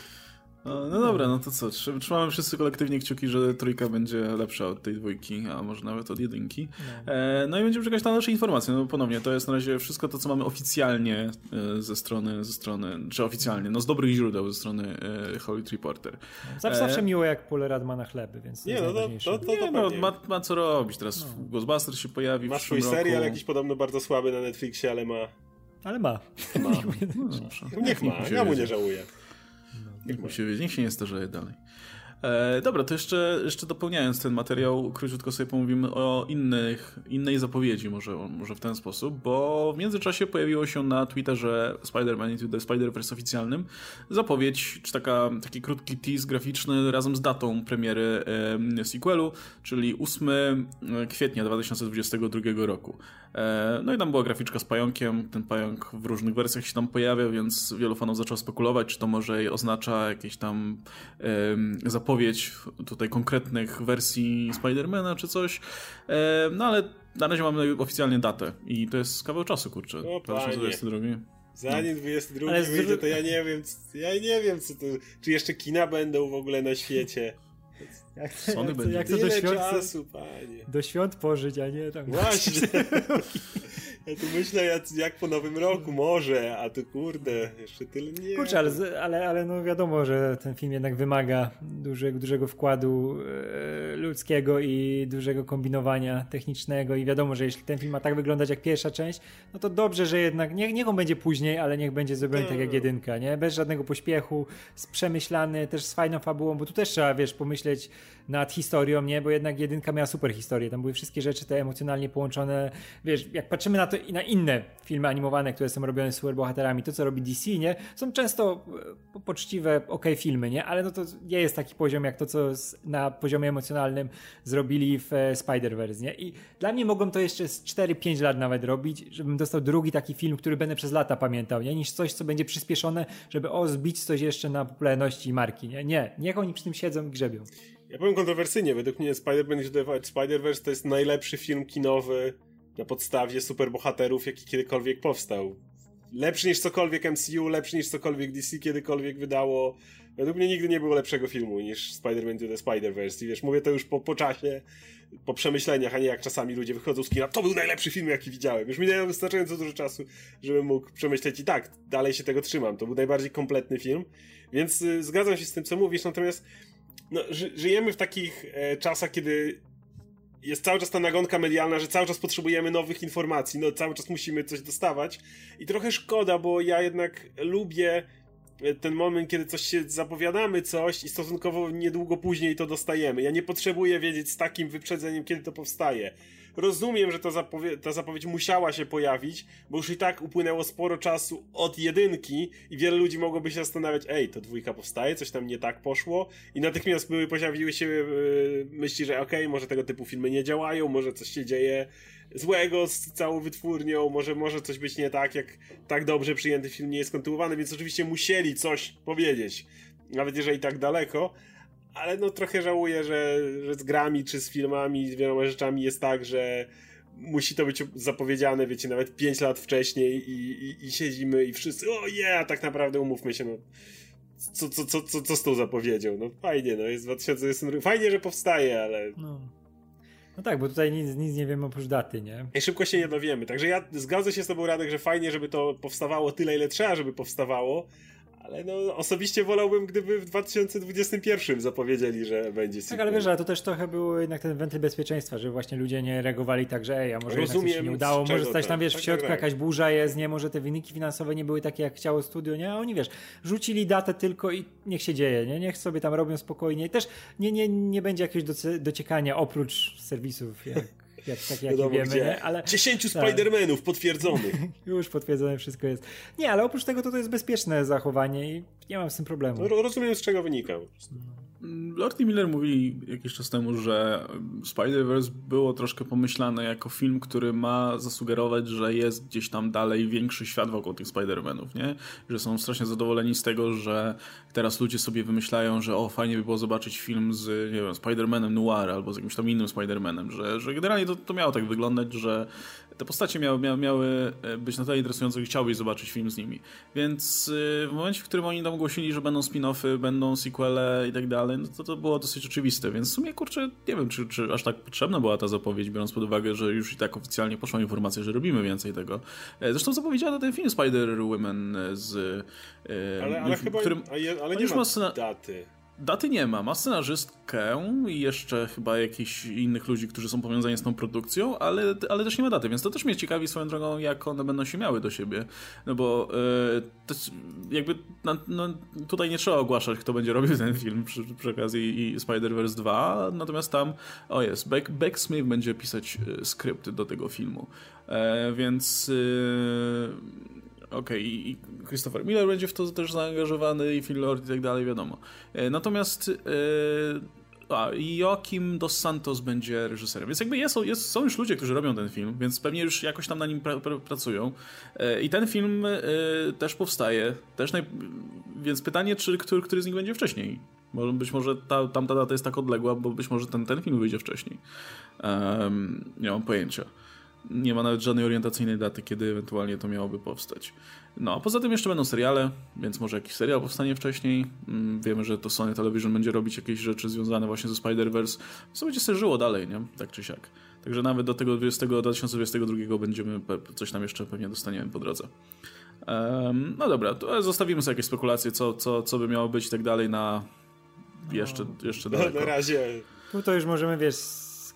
No, no dobra, no to co? Trzymamy wszyscy kolektywnie kciuki, że trójka będzie lepsza od tej dwójki, a może nawet od jedynki. No, e, no i będziemy czekać na nasze informacje. No ponownie, to jest na razie wszystko to, co mamy oficjalnie e, ze strony, ze strony, czy oficjalnie, no z dobrych źródeł ze strony e, Hollywood Reporter. Zawsze, e, zawsze miło, jak Polerad ma na chleby, więc nie, no, to, to, to, nie, no, ma, ma co robić. Teraz no. Ghostbusters się pojawi Ma swój serial jakiś podobno bardzo słaby na Netflixie, ale ma... Ale ma. ma. no, niech ma, ja mu nie żałuję. Niech, mu się, niech się nie starzeje dalej. E, dobra, to jeszcze, jeszcze dopełniając ten materiał, króciutko sobie pomówimy o innych, innej zapowiedzi, może, może w ten sposób, bo w międzyczasie pojawiło się na Twitterze Spider-Man Into the Spider-Verse oficjalnym zapowiedź, czy taka, taki krótki tease graficzny razem z datą premiery e, sequelu, czyli 8 kwietnia 2022 roku. E, no i tam była graficzka z pająkiem, ten pająk w różnych wersjach się tam pojawia, więc wielu fanów zaczęło spekulować, czy to może oznacza jakieś tam e, zapowiedź tutaj konkretnych wersji Spidermana czy coś. E, no ale na razie mamy oficjalnie datę i to jest kawał czasu, kurczę. O, 2022. Zanim no. 22 ale wyjdzie, to ja nie wiem, ja nie wiem, co to, czy jeszcze kina będą w ogóle na świecie. Jak, Sony jak, będzie. Jak to do świąt, czasu, panie. Do świąt pożyć, a nie tam. Właśnie. Ja tu myślę, jak, jak, po nowym roku może, a tu kurde, jeszcze tyle nie. Kurczę, ale, ale, ale no wiadomo, że ten film jednak wymaga dużego, dużego wkładu e, ludzkiego i dużego kombinowania technicznego i wiadomo, że jeśli ten film ma tak wyglądać jak pierwsza część, no to dobrze, że jednak, niech, niech on będzie później, ale niech będzie zrobiony tak jak jedynka, nie? Bez żadnego pośpiechu, przemyślany, też z fajną fabułą, bo tu też trzeba, wiesz, pomyśleć nad historią, nie? Bo jednak jedynka miała super historię, tam były wszystkie rzeczy te emocjonalnie połączone, wiesz, jak patrzymy na to i na inne filmy animowane, które są robione z superbohaterami, to co robi DC, nie? Są często e, poczciwe, ok filmy, nie? Ale no to nie jest taki poziom jak to, co na poziomie emocjonalnym zrobili w e, Spider-Verse, nie? I dla mnie mogą to jeszcze z 4-5 lat nawet robić, żebym dostał drugi taki film, który będę przez lata pamiętał, nie? Niż coś, co będzie przyspieszone, żeby o, zbić coś jeszcze na popularności marki, nie? Nie, niech oni przy tym siedzą i grzebią. Ja powiem kontrowersyjnie, według mnie Spider-Man Spider-Verse to jest najlepszy film kinowy na podstawie superbohaterów, jaki kiedykolwiek powstał. Lepszy niż cokolwiek MCU, lepszy niż cokolwiek DC kiedykolwiek wydało. Według mnie nigdy nie było lepszego filmu niż Spider-Man to the Spider-Verse. I wiesz, mówię to już po, po czasie, po przemyśleniach, a nie jak czasami ludzie wychodzą z kina. To był najlepszy film, jaki widziałem. Już minęło wystarczająco dużo czasu, żebym mógł przemyśleć i tak, dalej się tego trzymam. To był najbardziej kompletny film. Więc y, zgadzam się z tym, co mówisz, natomiast no, ży żyjemy w takich e, czasach, kiedy jest cały czas ta nagonka medialna, że cały czas potrzebujemy nowych informacji, no cały czas musimy coś dostawać i trochę szkoda, bo ja jednak lubię e, ten moment, kiedy coś się zapowiadamy coś i stosunkowo niedługo później to dostajemy. Ja nie potrzebuję wiedzieć z takim wyprzedzeniem, kiedy to powstaje rozumiem, że zapowie ta zapowiedź musiała się pojawić, bo już i tak upłynęło sporo czasu od jedynki i wiele ludzi mogłoby się zastanawiać, ej, to dwójka powstaje, coś tam nie tak poszło. I natychmiast były, pojawiły się yy, myśli, że okej, okay, może tego typu filmy nie działają, może coś się dzieje złego z całą wytwórnią, może, może coś być nie tak, jak tak dobrze przyjęty film nie jest kontynuowany, więc oczywiście musieli coś powiedzieć, nawet jeżeli tak daleko, ale no trochę żałuję, że, że z grami czy z filmami, z wieloma rzeczami jest tak, że musi to być zapowiedziane, wiecie, nawet 5 lat wcześniej i, i, i siedzimy i wszyscy, o je, yeah, a tak naprawdę umówmy się, no co, co, co, co, co z tą zapowiedzią? No fajnie, no jest 2022, fajnie, że powstaje, ale... No. No tak, bo tutaj nic, nic nie wiemy oprócz daty, nie? I szybko się nie dowiemy. Także ja zgadzam się z tobą, Radek, że fajnie, żeby to powstawało tyle, ile trzeba, żeby powstawało, ale no, osobiście wolałbym, gdyby w 2021 zapowiedzieli, że będzie sequel. Tak, ale wiesz, ale to też trochę był jednak ten wentyl bezpieczeństwa, że właśnie ludzie nie reagowali tak, że ej, a może Rozumiem, jednak się nie udało, może stać tam, wiesz, tak, w środku tak, tak. jakaś burza jest, nie, może te wyniki finansowe nie były takie, jak chciało studio, nie, a oni, wiesz, rzucili datę tylko i niech się dzieje, nie, niech sobie tam robią spokojnie i też nie, nie, nie będzie jakiegoś dociekania oprócz serwisów, jak jak, tak jak Wiadomo, wiemy, nie? ale... 10 tak. Spider-Manów potwierdzonych. Już potwierdzone wszystko jest. Nie, ale oprócz tego to, to jest bezpieczne zachowanie i nie mam z tym problemu. Rozumiem z czego wynika. Lord i Miller mówili jakiś czas temu, że Spider-Verse było troszkę pomyślane jako film, który ma zasugerować, że jest gdzieś tam dalej większy świat wokół tych Spider-Manów, nie? Że są strasznie zadowoleni z tego, że teraz ludzie sobie wymyślają, że o, fajnie by było zobaczyć film z, nie wiem, Spider-Manem Noir albo z jakimś tam innym Spider-Manem, że, że generalnie to, to miało tak wyglądać, że te postacie miały, miały, miały e, być na tyle interesujące, że chciałbyś zobaczyć film z nimi. Więc e, w momencie, w którym oni tam ogłosili, że będą spin-offy, będą sequele i tak dalej, no to to było dosyć oczywiste, więc w sumie, kurczę, nie wiem, czy, czy aż tak potrzebna była ta zapowiedź, biorąc pod uwagę, że już i tak oficjalnie poszła informacja, że robimy więcej tego. E, zresztą zapowiedziano ten film Spider-Woman z... Ale, ale chyba, którym, ale nie ma daty. Daty nie ma. Ma scenarzystkę i jeszcze chyba jakichś innych ludzi, którzy są powiązani z tą produkcją, ale, ale też nie ma daty, więc to też mnie ciekawi swoją drogą, jak one będą się miały do siebie. No bo yy, jakby no, no, tutaj nie trzeba ogłaszać, kto będzie robił ten film przy, przy okazji i Spider-Verse 2, natomiast tam, o jest, Beck, Beck Smith będzie pisać e, skrypty do tego filmu. E, więc... Yy, Okej, okay. i Christopher Miller będzie w to też zaangażowany i Phil Lord i tak dalej, wiadomo. E, natomiast e, a, Joachim Dos Santos będzie reżyserem. Więc jakby jest, jest, są już ludzie, którzy robią ten film, więc pewnie już jakoś tam na nim pra, pra, pracują. E, I ten film też powstaje. Też naj... Więc pytanie, czy który, który z nich będzie wcześniej? Bo być może ta, tamta data jest tak odległa, bo być może ten, ten film wyjdzie wcześniej. Um, nie mam pojęcia nie ma nawet żadnej orientacyjnej daty, kiedy ewentualnie to miałoby powstać. No, a poza tym jeszcze będą seriale, więc może jakiś serial powstanie wcześniej. Mm, wiemy, że to Sony Television będzie robić jakieś rzeczy związane właśnie ze Spider-Verse. Co będzie sobie żyło dalej, nie? Tak czy siak. Także nawet do tego 20, 2022 będziemy, coś tam jeszcze pewnie dostaniemy po drodze. Um, no dobra, to zostawimy sobie jakieś spekulacje, co, co, co by miało być i tak dalej na jeszcze, no. jeszcze daleko. Na razie. Tu to już możemy, wiesz,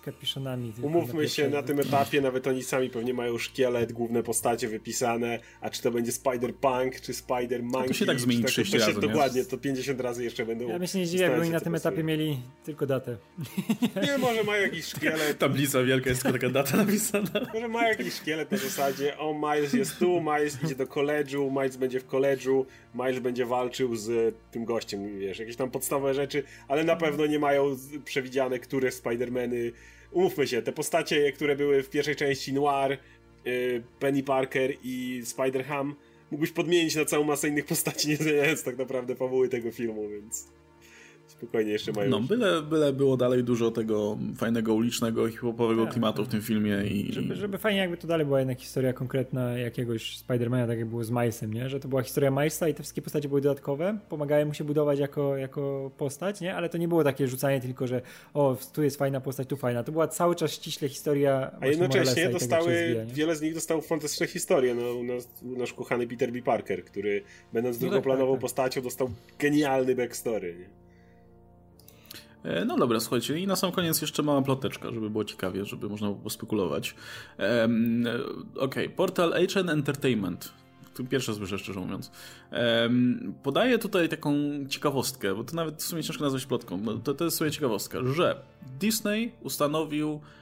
kapiszonami. Umówmy się, na tym etapie nawet oni sami pewnie mają szkielet, główne postacie wypisane, a czy to będzie Spider-Punk, czy Spider-Monkey. To się tak zmieni 30 razy, nie? Dokładnie, to 50 razy jeszcze będą Ja myślę, nie dziwię, jakby oni na tym etapie mieli tylko datę. Nie, może mają jakiś szkielet. Tablica wielka, jest tylko taka data napisana. Może mają jakiś szkielet na zasadzie, o Miles jest tu, Miles idzie do koledżu, Miles będzie w koledżu, Miles będzie walczył z tym gościem, wiesz, jakieś tam podstawowe rzeczy, ale na pewno nie mają przewidziane, które Spider-Many umówmy się, te postacie, które były w pierwszej części Noir, yy, Penny Parker i Spider-Ham, mógłbyś podmienić na całą masę innych postaci, nie zmieniając tak naprawdę fabuły tego filmu, więc spokojnie jeszcze mają. No, byle, byle było dalej dużo tego fajnego ulicznego, hip-hopowego tak. klimatu w tym filmie. I, żeby, żeby fajnie jakby to dalej była jednak historia konkretna jakiegoś Spidermana, tak jak było z Milesem, nie? Że to była historia Milesa i te wszystkie postacie były dodatkowe, pomagały mu się budować jako, jako postać, nie? Ale to nie było takie rzucanie tylko, że o, tu jest fajna postać, tu fajna. To była cały czas ściśle historia A jednocześnie dostały, wiele z nich dostało fantastyczne historie. No, nasz, nasz kochany Peter B. Parker, który będąc no tak, drugoplanową tak, tak. postacią dostał genialny backstory, nie? E, no dobra, słuchajcie, i na sam koniec jeszcze mała ploteczka, żeby było ciekawie, żeby można było pospekulować. Um, Okej, okay. portal HN Entertainment, pierwsze słyszę szczerze mówiąc, podaje tutaj taką ciekawostkę, bo to nawet w sumie ciężko nazwać plotką, to, to jest sobie ciekawostka, że Disney ustanowił E,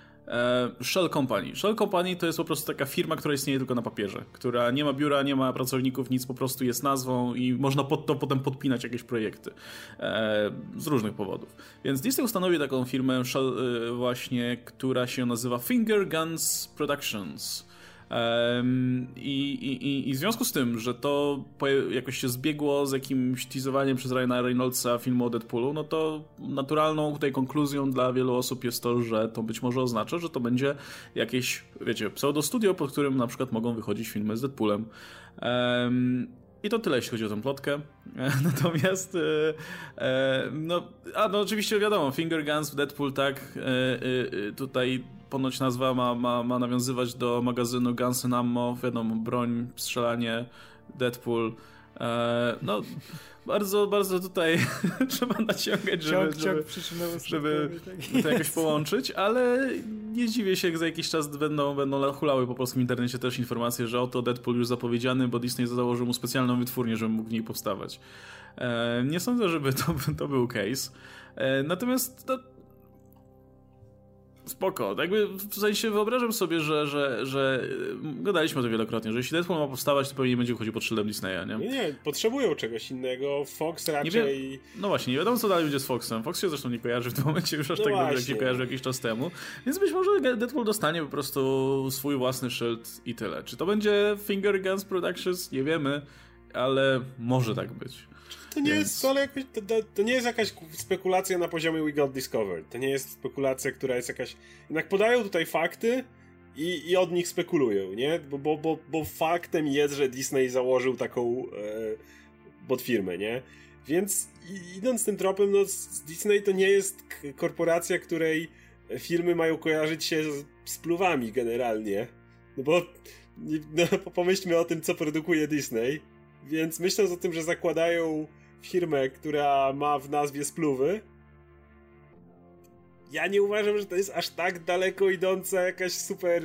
Shell Company. Shell Company to jest po prostu taka firma, która istnieje tylko na papierze, która nie ma biura, nie ma pracowników, nic, po prostu jest nazwą i można pod to potem podpinać jakieś projekty e, z różnych powodów. Więc Disney ustanowił taką firmę Shell e, właśnie, która się nazywa Finger Guns Productions. I, i, I w związku z tym, że to jakoś się zbiegło z jakimś teasowaniem przez Ryana Reynoldsa filmu o Deadpoolu, no to naturalną tutaj konkluzją dla wielu osób jest to, że to być może oznacza, że to będzie jakieś, wiecie, pseudo-studio, pod którym na przykład mogą wychodzić filmy z Deadpoolem. I to tyle, jeśli chodzi o tę plotkę. Natomiast, e, e, no, a no oczywiście wiadomo, Finger Guns w Deadpool, tak, e, tutaj ponoć nazwa ma, ma, ma nawiązywać do magazynu Guns N' Ammo, wiadomo, broń, strzelanie, Deadpool. no, bardzo, bardzo tutaj trzeba naciągać, żeby, ciąg, żeby, żeby tak to jakoś połączyć, ale nie zdziwię się, jak za jakiś czas będą, będą hulały po polskim internecie też informacje, że oto Deadpool już zapowiedziany, bo Disney założył mu specjalną wytwórnię, żeby mógł w niej powstawać. E, nie sądzę, żeby to, to był case. E, natomiast no, Spoko. Jakby w sensie wyobrażam sobie, że, że, że y, gadaliśmy o tym wielokrotnie, że jeśli Deadpool ma powstawać, to pewnie nie będzie chodził pod szyldem Disneya, nie? Nie, nie, potrzebują czegoś innego. Fox raczej... Wie... No właśnie, nie wiadomo co dalej będzie z Foxem. Fox się zresztą nie kojarzy w tym momencie już aż no tak dobrze, jak się kojarzy jakiś czas temu. Więc być może Deadpool dostanie po prostu swój własny szyld i tyle. Czy to będzie Finger Guns Productions? Nie wiemy, ale może tak być. To nie Więc... jest wcale jakoś, to, to, nie jest jakaś spekulacja na poziomie We Got Discovered. To nie jest spekulacja, która jest jakaś... Jednak podają tutaj fakty i, i od nich spekulują, nie? Bo, bo, bo, bo faktem jest, że Disney założył taką e, botfirmę, nie? Więc idąc tym tropem, no Disney to nie jest korporacja, której filmy mają kojarzyć się z, z pluwami generalnie. No bo no, pomyślmy o tym, co produkuje Disney. Więc myśląc o tym, że zakładają firmę, która ma w nazwie spluwy, ja nie uważam, że to jest aż tak daleko idąca jakaś super,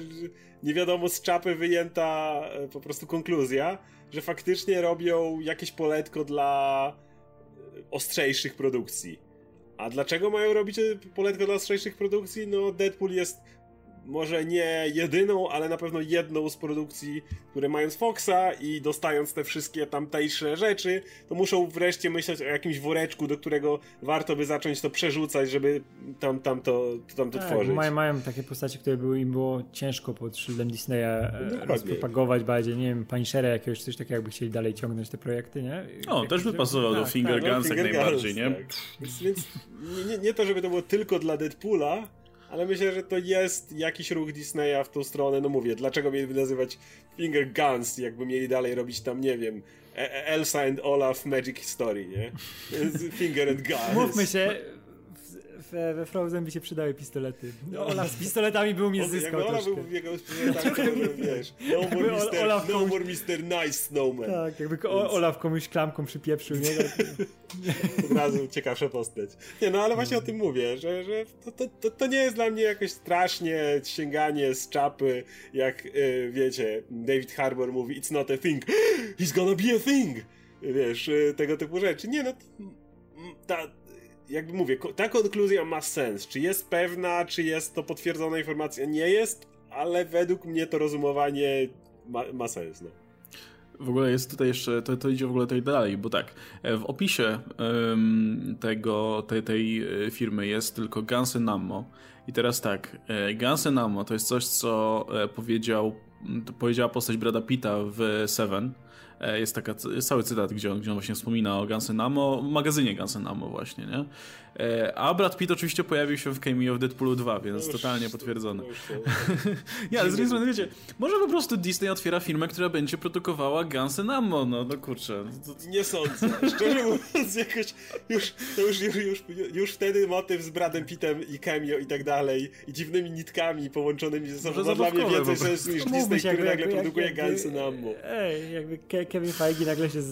nie wiadomo z czapy wyjęta e, po prostu konkluzja, że faktycznie robią jakieś poletko dla e, ostrzejszych produkcji. A dlaczego mają robić e, poletko dla ostrzejszych produkcji? No Deadpool jest może nie jedyną, ale na pewno jedną z produkcji, które mając Foxa i dostając te wszystkie tamtejsze rzeczy, to muszą wreszcie myśleć o jakimś woreczku, do którego warto by zacząć to przerzucać, żeby tam, tam to, tam to tak, tworzyć. Mają, mają takie postacie, które były, im było ciężko pod szyldem Disneya e, no, rozpropagować bardziej, nie wiem, Punishera jakiegoś, coś takiego, jakby chcieli dalej ciągnąć te projekty, nie? O, Jak, też by pasował tak, do Finger tak, Guns jak najbardziej, nie? Tak. Więc, więc nie, nie to, żeby to było tylko dla Deadpoola, ale myślę, że to jest jakiś ruch Disneya w tą stronę. No mówię, dlaczego mieliby nazywać Finger Guns, jakby mieli dalej robić tam, nie wiem, e, e, Elsa and Olaf Magic History, nie? Finger and Guns. Mówmy się, we, we Frozen by się przydały pistolety. No, Olaf z pistoletami był mi zyskał Jakby Olaf był biegał z pistoletami, to wiesz, no more, Mister, Olaf no more Mr. Nice Snowman. Tak, jakby Więc... Olaf komuś klamką przypieprzył, nie? Od razu ciekawsza postać. Nie, no ale właśnie o tym mówię, że, że to, to, to, to nie jest dla mnie jakoś strasznie sięganie z czapy, jak yy, wiecie, David Harbour mówi It's not a thing. He's gonna be a thing! Wiesz, yy, tego typu rzeczy. Nie no, ta, jakby mówię, ta konkluzja ma sens. Czy jest pewna, czy jest to potwierdzona informacja? Nie jest, ale według mnie to rozumowanie ma, ma sens. No. W ogóle jest tutaj jeszcze, to, to idzie w ogóle tutaj dalej, bo tak, e, w opisie um, tego, tej, tej e, firmy jest tylko Guns Ammo. I teraz tak, e, Guns Ammo to jest coś, co powiedział, powiedziała postać Brada Pitta w Seven, jest taka, jest cały cytat, gdzie on, gdzie on właśnie wspomina o Guns Ammo, w magazynie Guns Ammo właśnie, nie? E, a Brad Pitt oczywiście pojawił się w cameo w Deadpoolu 2, więc totalnie potwierdzone. nie, ale z drugiej strony, wiecie, może po prostu Disney otwiera firmę, która będzie produkowała Guns Ammo, no, no kurczę. To... Nie sądzę. Szczerze mówiąc, jakoś już, to już, już, już, już wtedy motyw z Bradem Pittem i cameo i tak dalej, i dziwnymi nitkami połączonymi ze sobą, ma dla mnie więcej sensu niż Disney, który nagle produkuje Guns Ammo. Ej, jakby Kevin Feige nagle się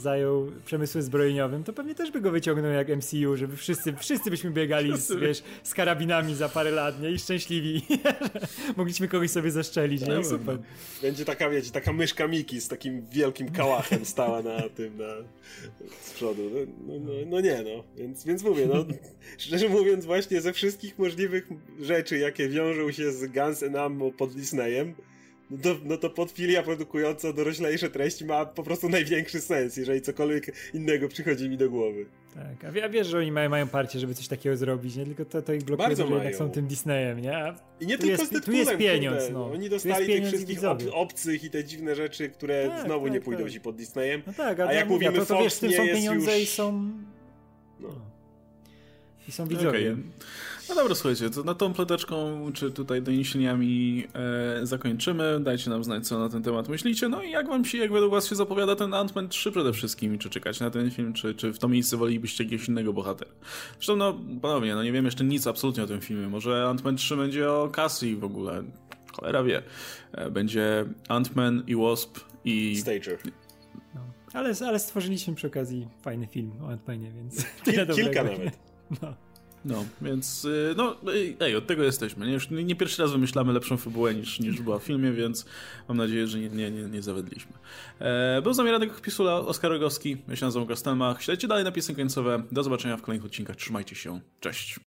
zajął przemysłem zbrojeniowym, to pewnie też by go wyciągnął jak MCU, żeby wszyscy, wszyscy byśmy biegali z, wiesz, z karabinami za parę lat, nie? I szczęśliwi. Mogliśmy kogoś sobie zaszczelić, nie? Super. Będzie taka, wiecie, taka myszka Miki z takim wielkim kałachem stała na tym, na, z przodu. No, no, no, no nie, no. Więc, więc mówię, no, szczerze mówiąc właśnie ze wszystkich możliwych rzeczy, jakie wiążą się z Guns N' Ammo pod Disneyem, no to, no to podfilia produkująca doroślejsze treści ma po prostu największy sens, jeżeli cokolwiek innego przychodzi mi do głowy. Tak, a, wiesz, że oni mają, mają parcie, żeby coś takiego zrobić, nie? Tylko to, to ich blokuje, Bardzo że jednak są tym Disneyem, nie? A I nie tylko jest, z Tu jest pieniądz, no. Oni dostali tych wszystkich ob, obcych i te dziwne rzeczy, które tak, znowu tak, nie pójdą tak. ci pod Disneyem. No tak, a, a jak ja mówimy, to, to wiesz, tym są pieniądze już... i są... No. I są widzowie. Okay. No dobra, słuchajcie, to na tą ploteczką, czy tutaj doniesieniami e, zakończymy. Dajcie nam znać, co na ten temat myślicie. No i jak wam się, jak według was się zapowiada ten Ant-Man 3 przede wszystkim, czy czekać na ten film, czy, czy w to miejsce wolelibyście jakiegoś innego bohatera. Zresztą, no, ponownie, no nie wiem jeszcze nic absolutnie o tym filmie. Może Ant-Man 3 będzie o Cassie w ogóle. Cholera wie. E, będzie Ant-Man i Wasp i... Stager. No. Ale, ale stworzyliśmy przy okazji fajny film o Ant-Manie, więc... Kil, kilka nawet. No. No, więc y, no, y, ej, od tego jesteśmy. Nie, Już nie pierwszy raz wymyślamy lepszą fabułę niż, niż była w filmie, więc mam nadzieję, że nie, nie, nie, nie zawedliśmy. E, był z nami Radek Pisula, Oskar Rogowski, ja się nazywam Gastelmach. Śledźcie dalej napisy końcowe. Do zobaczenia w kolejnych odcinkach. Trzymajcie się. Cześć.